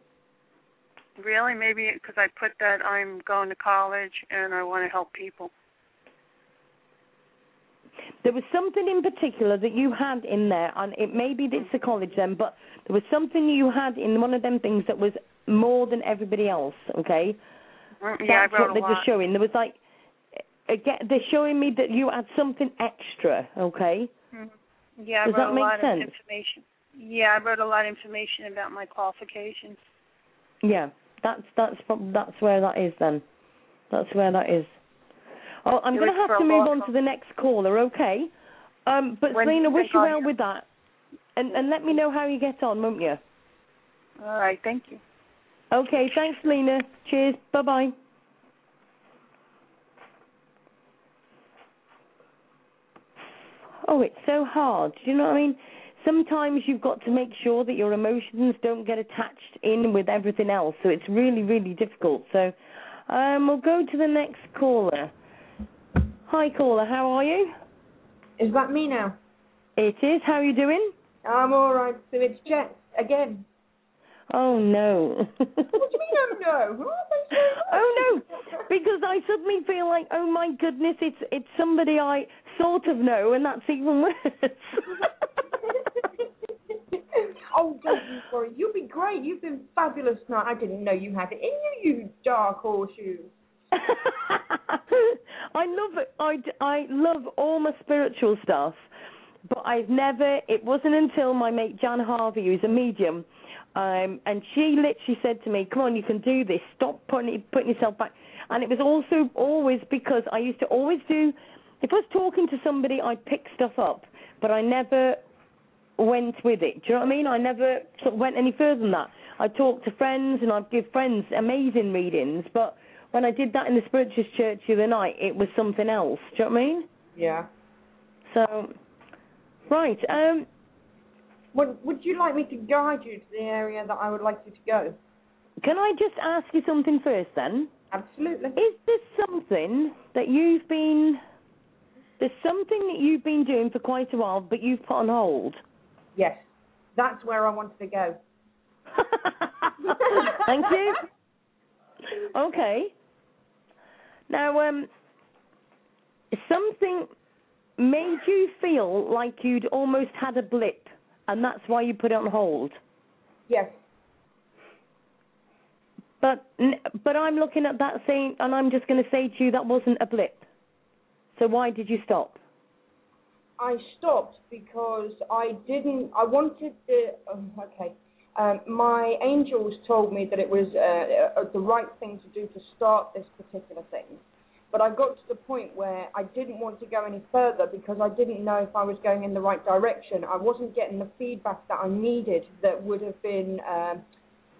Really? Maybe because I put that I'm going to college and I want to help people. There was something in particular that you had in there, and it may be that it's the college then, but there was something you had in one of them things that was more than everybody else. Okay, Mm, Yeah, that's I wrote what a they're lot. just showing. There was like, again, they're showing me that you had something extra. Okay, Mhm. Yeah, I Does wrote that a lot sense? of information. Yeah, I wrote a lot of information about my qualifications. yeah, that's that's that's where that is then. That's where that is. Oh, I'm going to have to move on to the next caller. Okay, um, but When Selena, wish you well with that, and and let me know how you get on, won't you? All right, thank you. Okay, thanks, Lena. Cheers. Bye bye. Oh, it's so hard. Do you know what I mean? Sometimes you've got to make sure that your emotions don't get attached in with everything else. So it's really, really difficult. So um, we'll go to the next caller. Hi, caller. How are you? Is that me now? It is. How are you doing? I'm all right. So it's Jet again. Oh no. What do you mean? Oh no. <laughs> oh no, because I suddenly feel like, oh my goodness, it's it's somebody I sort of know, and that's even <laughs> worse. <laughs> oh, don't you worry. You'll be great. You've been fabulous tonight. I didn't know you had it in you, you dark horseshoe. I love it. I, I love all my spiritual stuff, but I've never. It wasn't until my mate Jan Harvey, who's a medium, um, and she literally said to me, "Come on, you can do this. Stop putting putting yourself back." And it was also always because I used to always do. If I was talking to somebody, I'd pick stuff up, but I never went with it. Do you know what I mean? I never sort of went any further than that. I talked to friends and I'd give friends amazing readings, but when I did that in the spiritualist church the other night, it was something else. Do you know what I mean? Yeah. So, right. Um, Would Would you like me to guide you to the area that I would like you to go? can I just ask you something first, then? Absolutely. Is this something that you've been? There's something that you've been doing for quite a while, but you've put on hold. Yes. That's where I wanted to go. <laughs> Thank you. <laughs> Okay. Now, um, something made you feel like you'd almost had a blip, and that's why you put it on hold. Yes. But but I'm looking at that saying, and I'm just going to say to you that wasn't a blip. So why did you stop? I stopped because I didn't. I wanted the. Oh, okay. Um, my angels told me that it was uh, uh, the right thing to do to start this particular thing, but I got to the point where I didn't want to go any further because I didn't know if I was going in the right direction. I wasn't getting the feedback that I needed that would have been, um,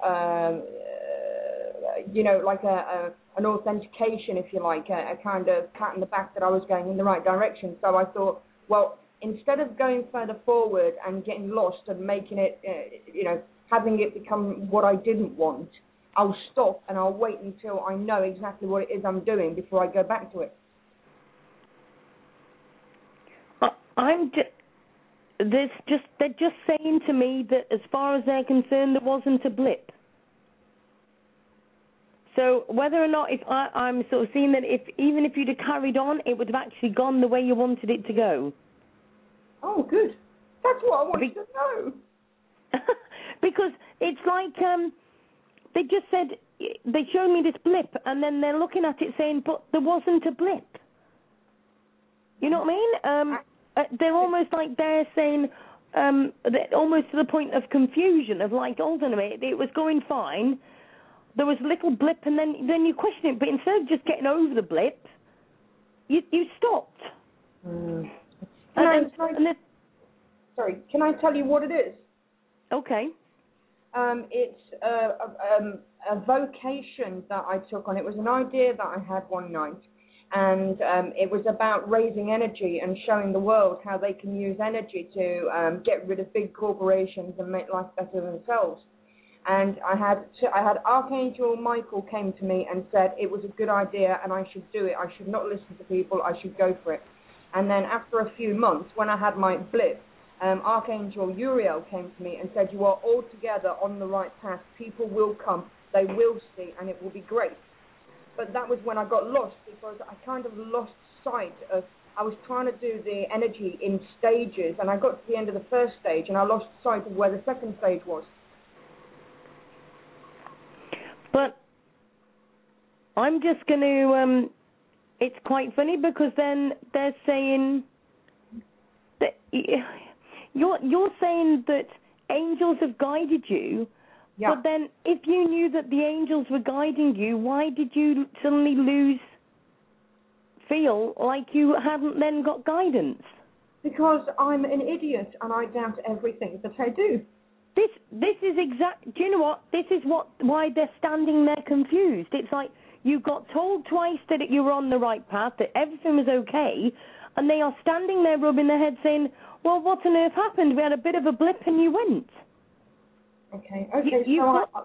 um, uh, you know, like a, a an authentication, if you like, a, a kind of pat in the back that I was going in the right direction. So I thought, well, instead of going further forward and getting lost and making it, uh, you know, having it become what I didn't want, I'll stop and I'll wait until I know exactly what it is I'm doing before I go back to it. I'm just. There's just they're just saying to me that as far as they're concerned, there wasn't a blip. So whether or not if I, I'm sort of seeing that if even if you'd have carried on, it would have actually gone the way you wanted it to go. Oh, good. That's what I wanted to know. <laughs> because it's like um they just said they showed me this blip and then they're looking at it saying but there wasn't a blip. You know what i mean? Um uh, they're almost like they're saying um almost to the point of confusion of like hold on a minute it was going fine. There was a little blip and then then you question it. But instead of just getting over the blip you you stopped. Mm. and, I- and, and then, Sorry, can I tell you what it is? okay Um, it's uh, um, a vocation that I took on. It was an idea that I had one night, and um, it was about raising energy and showing the world how they can use energy to um, get rid of big corporations and make life better themselves. And I had I had Archangel Michael came to me and said it was a good idea and I should do it. I should not listen to people. I should go for it. And then after a few months, when I had my blip, um, Archangel Uriel came to me and said, "You are altogether on the right path. People will come. They will see, and it will be great." But that was when I got lost because I kind of lost sight of. I was trying to do the energy in stages, and I got to the end of the first stage, and I lost sight of where the second stage was. But I'm just going to. Um, it's quite funny because then they're saying that you're you're saying that angels have guided you. Yeah. But then, if you knew that the angels were guiding you, why did you suddenly lose feel like you hadn't then got guidance? Because I'm an idiot and I doubt everything that I do. This this is exact. Do you know what? This is what why they're standing there confused. It's like you got told twice that you were on the right path, that everything was okay, and they are standing there rubbing their head saying, "Well, what on earth happened? We had a bit of a blip and you went." Okay. Okay. You- so got- I,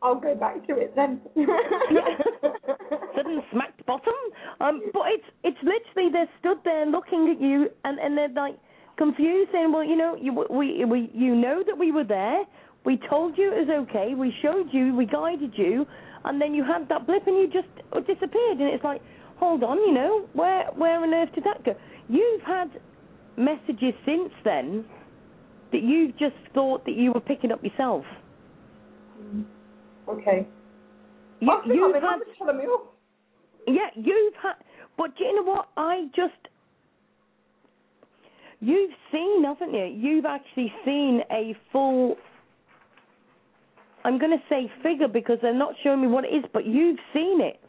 I'll go back to it then. Sudden smacked bottom. Um, but it's it's literally they're stood there looking at you and and they're like confused, saying, "Well, you know, you we we you know that we were there. We told you it was okay. We showed you. We guided you, and then you had that blip and you just disappeared. And it's like, hold on, you know, where where on earth did that go? You've had messages since then that you've just thought that you were picking up yourself. Mm. okay. You, I think you've I'm had, telling me off. yeah, you've had, but do you know what? I just, you've seen, haven't you? You've actually seen a full. I'm going to say figure because they're not showing me what it is, but you've seen it.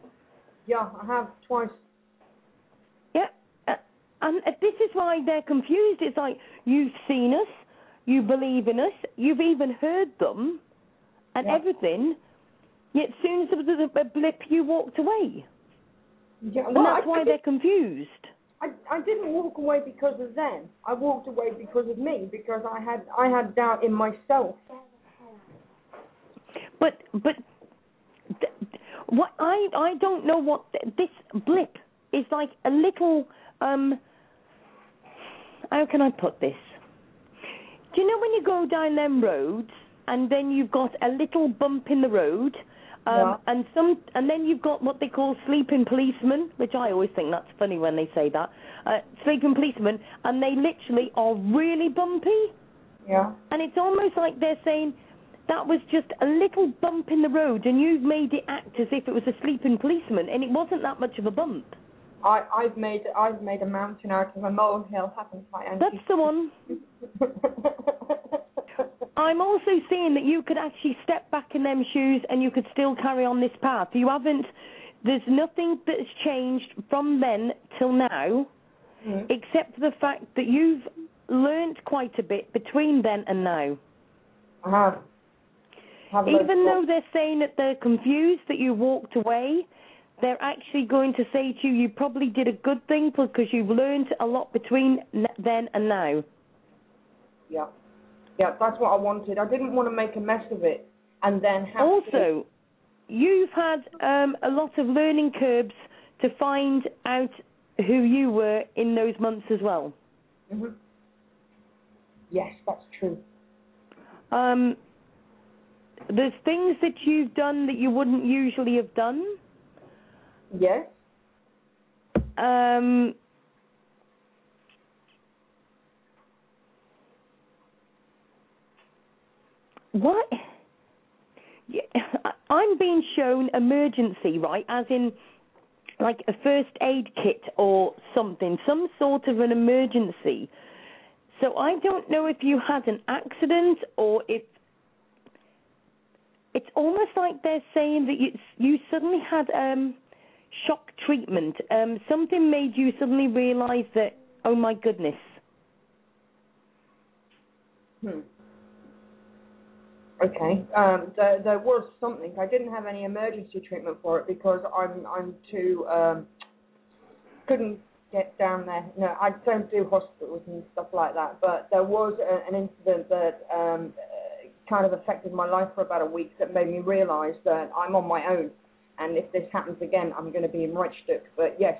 Yeah, I have twice. And this is why they're confused. It's like you've seen us, you believe in us, you've even heard them, and Yeah. everything. Yet, soon as there was a, blip, you walked away, Yeah, and that's I, why I, they're confused. I, I didn't walk away because of them. I walked away because of me, because I had I had doubt in myself. But but th- what I I don't know what th- this blip is like a little um how can I put this? Do you know when you go down them roads and then you've got a little bump in the road um Yeah. and some and then you've got what they call sleeping policemen, which I always think that's funny when they say that. Uh sleeping policemen and they literally are really bumpy. Yeah. And it's almost like they're saying that was just a little bump in the road, and you've made it act as if it was a sleeping policeman, and it wasn't that much of a bump. I I've made I've made a mountain out of a molehill, haven't I? Auntie? That's the one. <laughs> I'm also seeing that you could actually step back in them shoes and you could still carry on this path. You haven't. There's nothing that's changed from then till now, Mhm. except for the fact that you've learnt quite a bit between then and now. I have. have Even though they're saying that they're confused that you walked away, they're actually going to say to you, you probably did a good thing because you've learned a lot between then and now. Yeah. Yeah, that's what I wanted. I didn't want to make a mess of it and then have to. Also, you've had um, a lot of learning curves to find out who you were in those months as well. hmm Yes, that's true. Um, there's things that you've done that you wouldn't usually have done. Yes. Um, what? Yeah, I'm being shown emergency, right? As in, like a first aid kit or something, some sort of an emergency. So I don't know if you had an accident or if it's almost like they're saying that you you suddenly had um shock treatment. Um something made you suddenly realize that oh my goodness. Hmm. Okay. Um, there, there was something. I didn't have any emergency treatment for it because I'm I'm too um, couldn't get down there. No, I don't do hospitals and stuff like that. But there was a, an incident that um, kind of affected my life for about a week that made me realise that I'm on my own, and if this happens again, I'm going to be in Reichstück. But yes,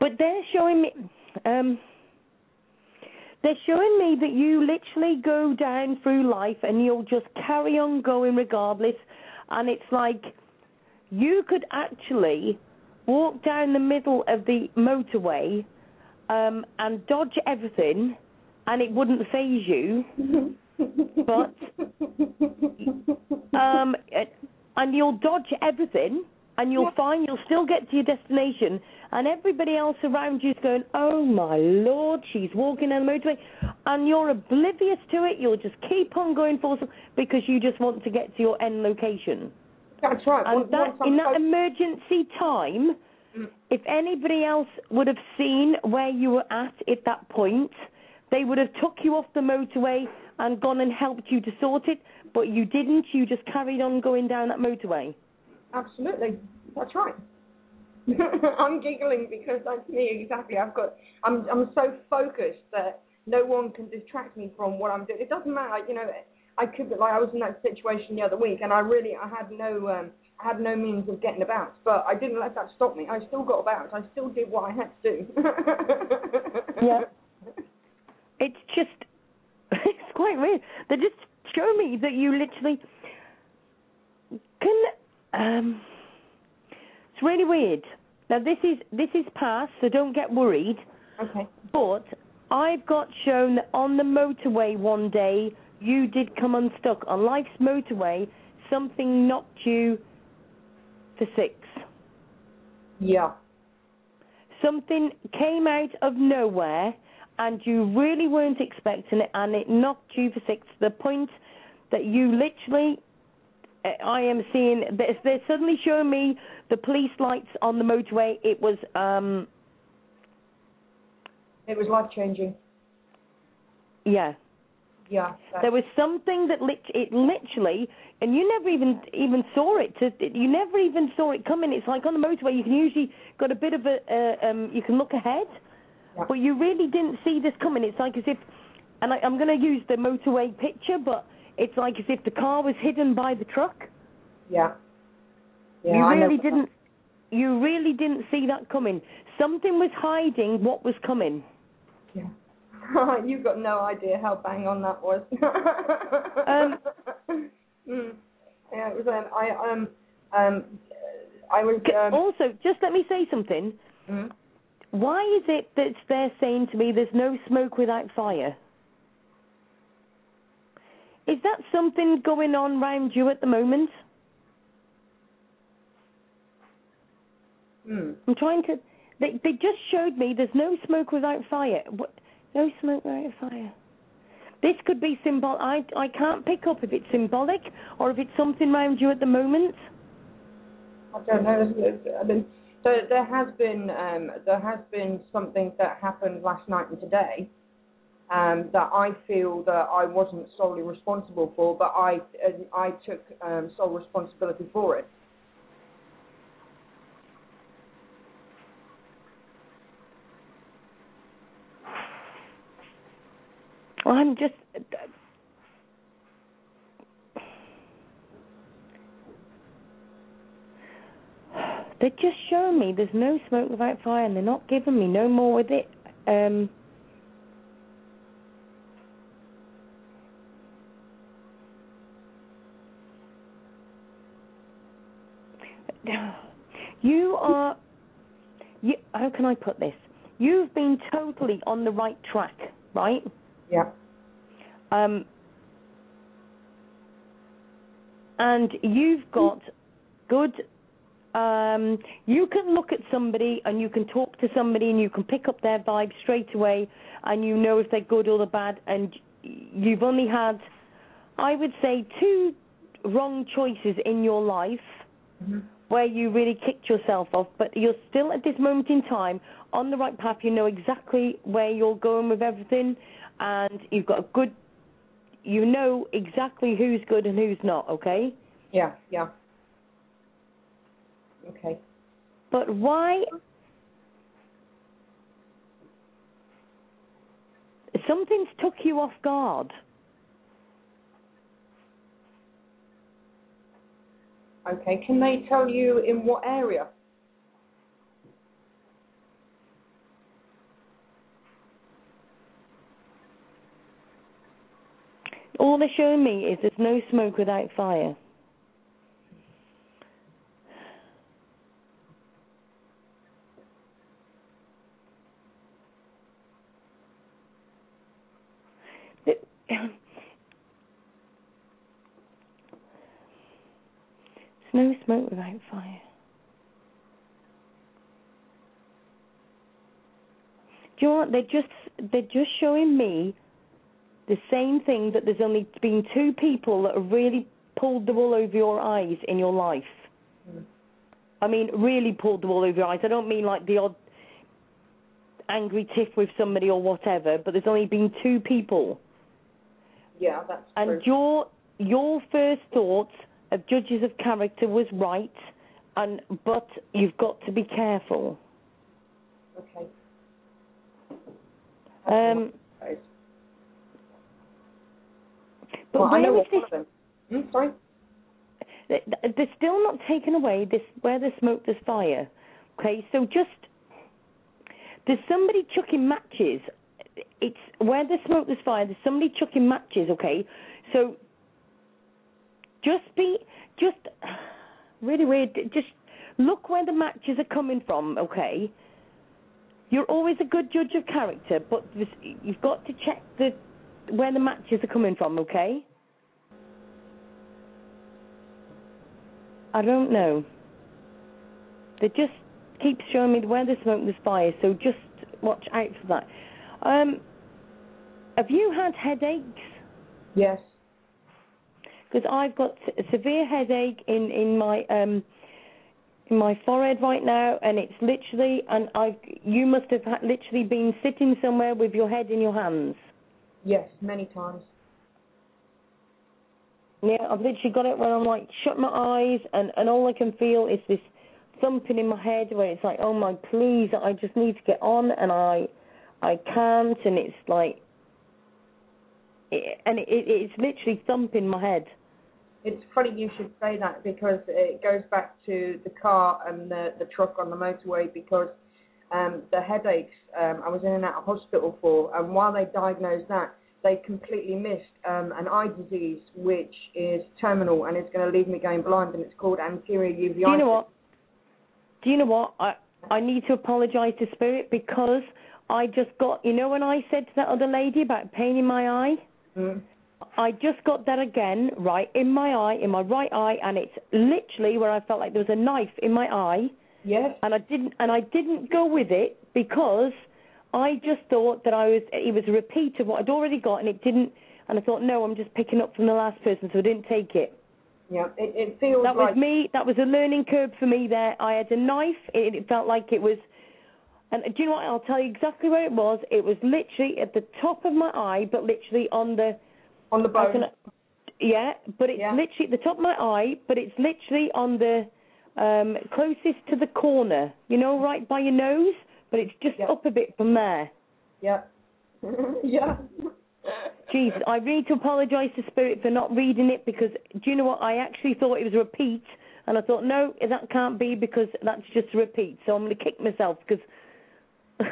But they're showing me, um, they're showing me that you literally go down through life and you'll just carry on going regardless. And it's like you could actually walk down the middle of the motorway um, and dodge everything, and it wouldn't phase you. <laughs> but um, it- and you'll dodge everything, and you'll find you'll still get to your destination, and everybody else around you is going, "Oh my lord, she's walking down the motorway," and you're oblivious to it. You'll just keep on going forward because you just want to get to your end location. that's right. And Once- that I'm in that emergency time, Mm. if anybody else would have seen where you were at at that point, they would have took you off the motorway and gone and helped you to sort it. But you didn't. You just carried on going down that motorway. Absolutely, that's right. <laughs> I'm giggling because that's me exactly. I've got. I'm. I'm so focused that no one can distract me from what I'm doing. It doesn't matter, you know. I could like I was in that situation the other week, and I really I had no um, I had no means of getting about, but I didn't let that stop me. I still got about. I still did what I had to do. Yeah. <laughs> It's just, <laughs> it's quite weird. They're just show me that you literally can. Um, it's really weird. Now this is this is past, so don't get worried. Okay. But I've got shown that on the motorway one day you did come unstuck on life's motorway. Something knocked you for six. Yeah. Something came out of nowhere and you really weren't expecting it and it knocked you for six to the point that you literally uh, I am seeing they're, they're suddenly showing me the police lights on the motorway. It was um It was life changing. yeah. Yeah. There was something that lit- it literally, and you never even even saw it. To, you never even saw it coming. It's like on the motorway, you can usually got a bit of a, uh, um, you can look ahead, but you really didn't see this coming. It's like as if, and I, I'm going to use the motorway picture, but it's like as if the car was hidden by the truck. Yeah. Yeah. you really didn't, you really didn't see that coming. Something was hiding what was coming. Yeah. <laughs> You've got no idea how bang on that was. <laughs> Um, <laughs> mm. Yeah, it was. Um, I um um I was. Um, also, just let me say something. mm. Why is it that they're saying to me there's no smoke without fire? Is that something going on round you at the moment? Mm. I'm trying to. They they just showed me there's no smoke without fire. What? No smoke without fire. This could be symbol. I I can't pick up if it's symbolic or if it's something round you at the moment. I don't know. I mean, there, there has been um, there has been something that happened last night and today um, that I feel that I wasn't solely responsible for, but I I took um, sole responsibility for it. Well, I'm just. They're just showing me there's no smoke without fire, and they're not giving me no more with it. Um, <sighs> you are. You, how can I put this? You've been totally on the right track, right? Yeah. Um, and you've got good. Um, you can look at somebody and you can talk to somebody and you can pick up their vibe straight away, and you know if they're good or they're bad. And you've only had, I would say, two wrong choices in your life where you really kicked yourself off, but you're still at this moment in time on the right path. You know exactly where you're going with everything, and you've got a good you know exactly who's good and who's not. Okay. Yeah, yeah. Okay. But why? Something's took you off guard. Okay. Can they tell you in what area? All they're showing me is there's no smoke without fire. The- There's no smoke without fire. Do you know what? They're just they're just showing me the same thing that there's only been two people that have really pulled the wool over your eyes in your life. I mean, really pulled the wool over your eyes. I don't mean like the odd angry tiff with somebody or whatever, but there's only been two people. Yeah, that's And true. your your first thought of judges of character was right, and but you've got to be careful. Okay. Um, but well, I where know is what one of them. Hmm, sorry. Th- th- They're still not taking away this where there's smoke, there's fire. Okay, so just there's somebody chucking matches. It's where there's smoke, there's fire. There's somebody chucking matches. Okay, so just be just <sighs> really weird. Just look where the matches are coming from. Okay, you're always a good judge of character, but this, you've got to check the where the matches are coming from. Okay. I don't know. They just keep showing me where there's smoke, there's fire. So just watch out for that. Um, have you had headaches? Yes. Because I've got a severe headache in in my um my forehead right now, and it's literally and I've you must have ha- literally been sitting somewhere with your head in your hands. Yes, many times. Yeah, I've literally got it where I'm like shut my eyes and and all I can feel is this thumping in my head where it's like oh my please I just need to get on and I I can't and it's like it, and it, it it's literally thumping my head. It's funny you should say that because it goes back to the car and the the truck on the motorway because um, the headaches um, I was in and out of hospital for, and while they diagnosed that, they completely missed um, an eye disease which is terminal and it's going to leave me going blind, and it's called anterior uveitis. Do you know what? Do you know what? I I need to apologise to Spirit because I just got you know when I said to that other lady about pain in my eye? Mm. I just got that again, right, in my eye, in my right eye, and it's literally where I felt like there was a knife in my eye. Yes. And I didn't, and I didn't go with it because I just thought that I was, it was a repeat of what I'd already got, and it didn't. And I thought, no, I'm just picking up from the last person, so I didn't take it. Yeah, it, it feels That like was me. That was a learning curve for me. There, I had a knife. It, it felt like it was. And do you know what? I'll tell you exactly where it was. It was literally at the top of my eye, but literally on the on the bone. can yeah, but it's Yeah. literally at the top of my eye, but it's literally on the um closest to the corner. You know, right by your nose, but it's just up a bit from there. Yeah. <laughs> yeah. Jeez, I need to apologise to Spirit for not reading it because do you know what? I actually thought it was a repeat, and I thought no, that can't be because that's just a repeat. So I'm going to kick myself because. <laughs> do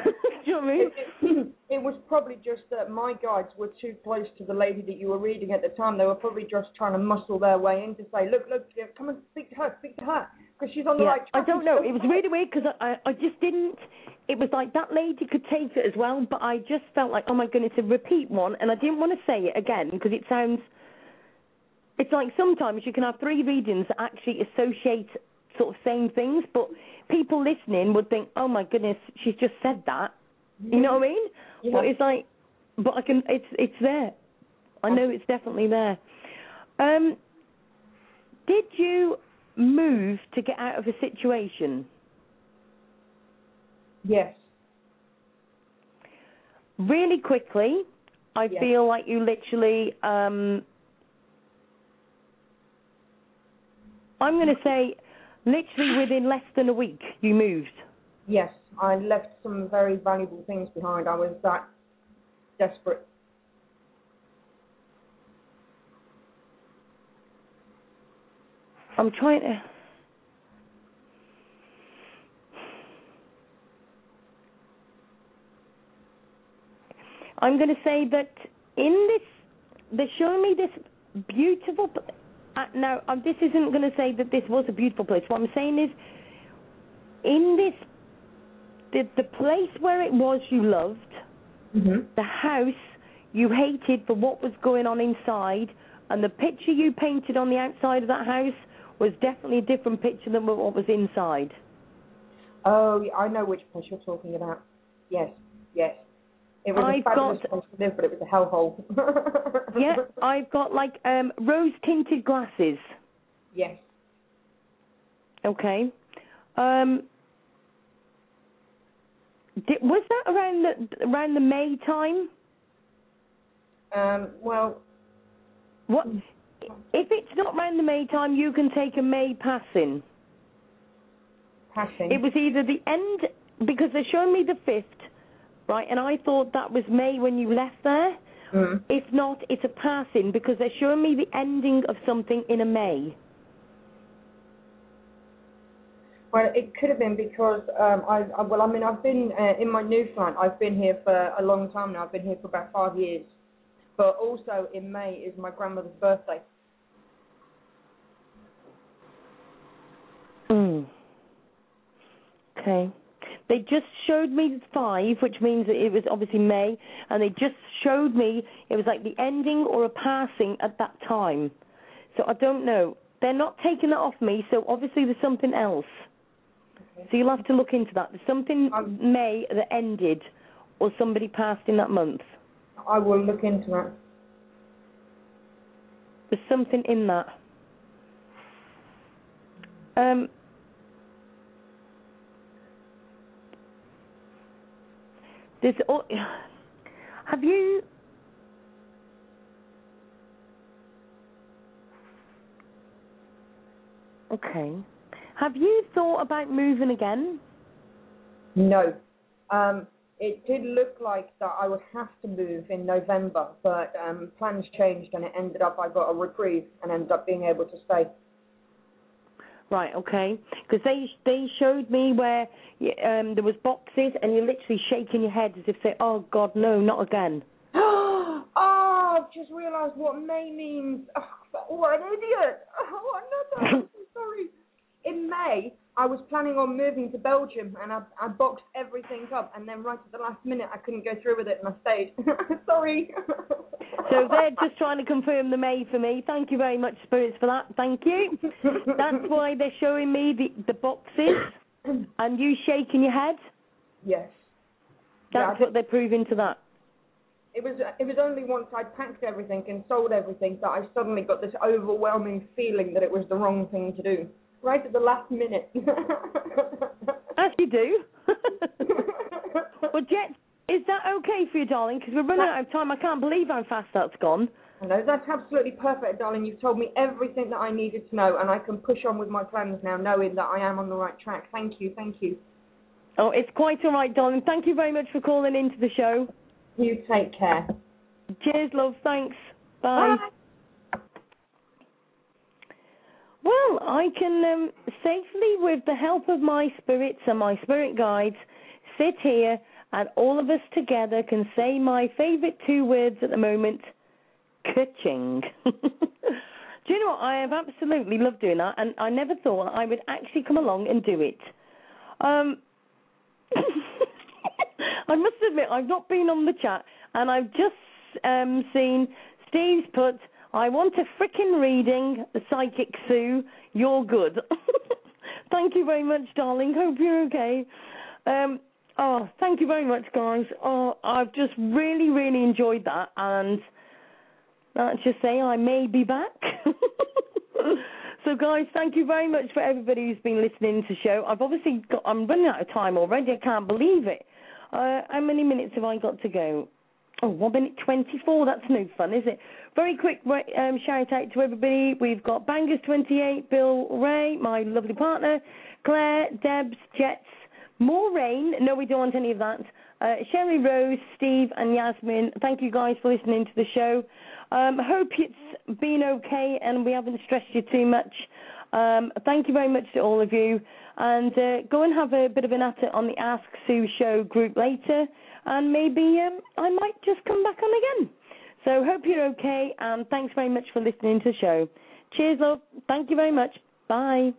you know what I mean? It, it was probably just that my guides were too close to the lady that you were reading at the time. They were probably just trying to muscle their way in to say, look, look, come and speak to her, speak to her, because she's on the Yeah, right track. I don't know. It was really weird because I, I I just didn't. It was like that lady could take it as well, but I just felt like, oh my goodness, a repeat one, and I didn't want to say it again because it sounds. It's like sometimes you can have three readings that actually associate sort of same things, but people listening would think, oh my goodness, she's just said that. You know what I mean? Yeah. But it's like, but I can. It's it's there. I know it's definitely there. Um, did you move to get out of a situation? Yes. Really quickly, I Yes. feel like you literally um I'm going to say literally within less than a week you moved. Yes, I left some very valuable things behind. I was that desperate. I'm trying to I'm going to say that in this, they're showing me this beautiful. Uh, now, um, this isn't going to say that this was a beautiful place. What I'm saying is, in this, the the place where it was you loved, Mm-hmm. the house you hated for what was going on inside, and the picture you painted on the outside of that house was definitely a different picture than what was inside. Oh, I know which place you're talking about. Yes, yes. It was I've a fabulous got- place to live, but it was a hellhole. <laughs> yeah, I've got like um rose tinted glasses. Yes. Okay. Um. Did, was that around the around the May time? Um, well, What? If it's not around the May time, you can take a May passing. passing. It was either the end because they're showing me the fifth, right? And I thought that was May when you left there. Mm. If not, it's a passing because they're showing me the ending of something in a May. Well, it could have been because um, I, I well, I mean, I've been uh, in my new flat. I've been here for a long time now. I've been here for about five years. But also in May is my grandmother's birthday. Mm. Okay. They just showed me five, which means that it was obviously May, and they just showed me it was like the ending or a passing at that time. So I don't know. They're not taking that off me, so obviously there's something else. So you'll have to look into that. There's something May that ended, or somebody passed in that month. I will look into that. There's something in that. Um. There's. al- <sighs> Have you? Okay. Have you thought about moving again? No. Um, it did look like that I would have to move in November, but um, plans changed and it ended up I got a reprieve and ended up being able to stay. Right, okay. Because they they showed me where um there was boxes and you're literally shaking your head as if say, "Oh God, no, not again." <gasps> oh, I've just realised what May means. Oh, what an idiot. <laughs> Oh, I'm not sorry. In May, I was planning on moving to Belgium and I, I boxed everything up and then right at the last minute I couldn't go through with it and I stayed. <laughs> sorry. So they're just trying to confirm the May for me. Thank you very much, Spirits, for that. Thank you. That's why they're showing me the the boxes <clears throat> and you shaking your head. Yes. That's Yeah, what they're proving to that. It was it was only once I'd packed everything and sold everything that I suddenly got this overwhelming feeling that it was the wrong thing to do. Right at the last minute. <laughs> As you do. <laughs> well, Jet, is that okay for you, darling? Because we're running out of time. I can't believe how fast that's gone. No, that's absolutely perfect, darling. You've told me everything that I needed to know, and I can push on with my plans now, knowing that I am on the right track. Thank you, thank you. Oh, it's quite all right, darling. Thank you very much for calling into the show. You take care. Cheers, love. Thanks. Bye. Well, I can um, safely, with the help of my spirits and my spirit guides, sit here and all of us together can say my favourite two words at the moment Ka-ching. <laughs> do you know what? I have absolutely loved doing that, and I never thought I would actually come along and do it. Um, <laughs> I must admit, I've not been on the chat, and I've just um, seen Steve's put, I want a frickin' reading, the Psychic Sue, you're good. <laughs> thank you very much, darling. Hope you're okay. Um, oh, thank you very much, guys. Oh, I've just really, really enjoyed that, and let's just say I may be back. <laughs> so, guys, thank you very much for everybody who's been listening to the show. I've obviously got, I'm running out of time already. I can't believe it. Uh, how many minutes have I got to go? Oh, one minute 24. That's no fun, is it? Very quick um, shout out to everybody. We've got Bangers28, Bill Ray, my lovely partner, Claire, Debs, Jets, more rain. No, we don't want any of that. Uh, Sherry Rose, Steve, and Yasmin. Thank you guys for listening to the show. Um, hope it's been okay and we haven't stressed you too much. Um, thank you very much to all of you. And uh, go and have a bit of an at it on the Ask Sue Show group later. And maybe um, I might just come back on again. So hope you're okay. And thanks very much for listening to the show. Cheers, love. Thank you very much. Bye.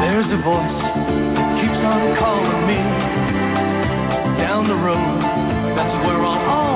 There's a voice that keeps on calling me down the road. That's where I'll.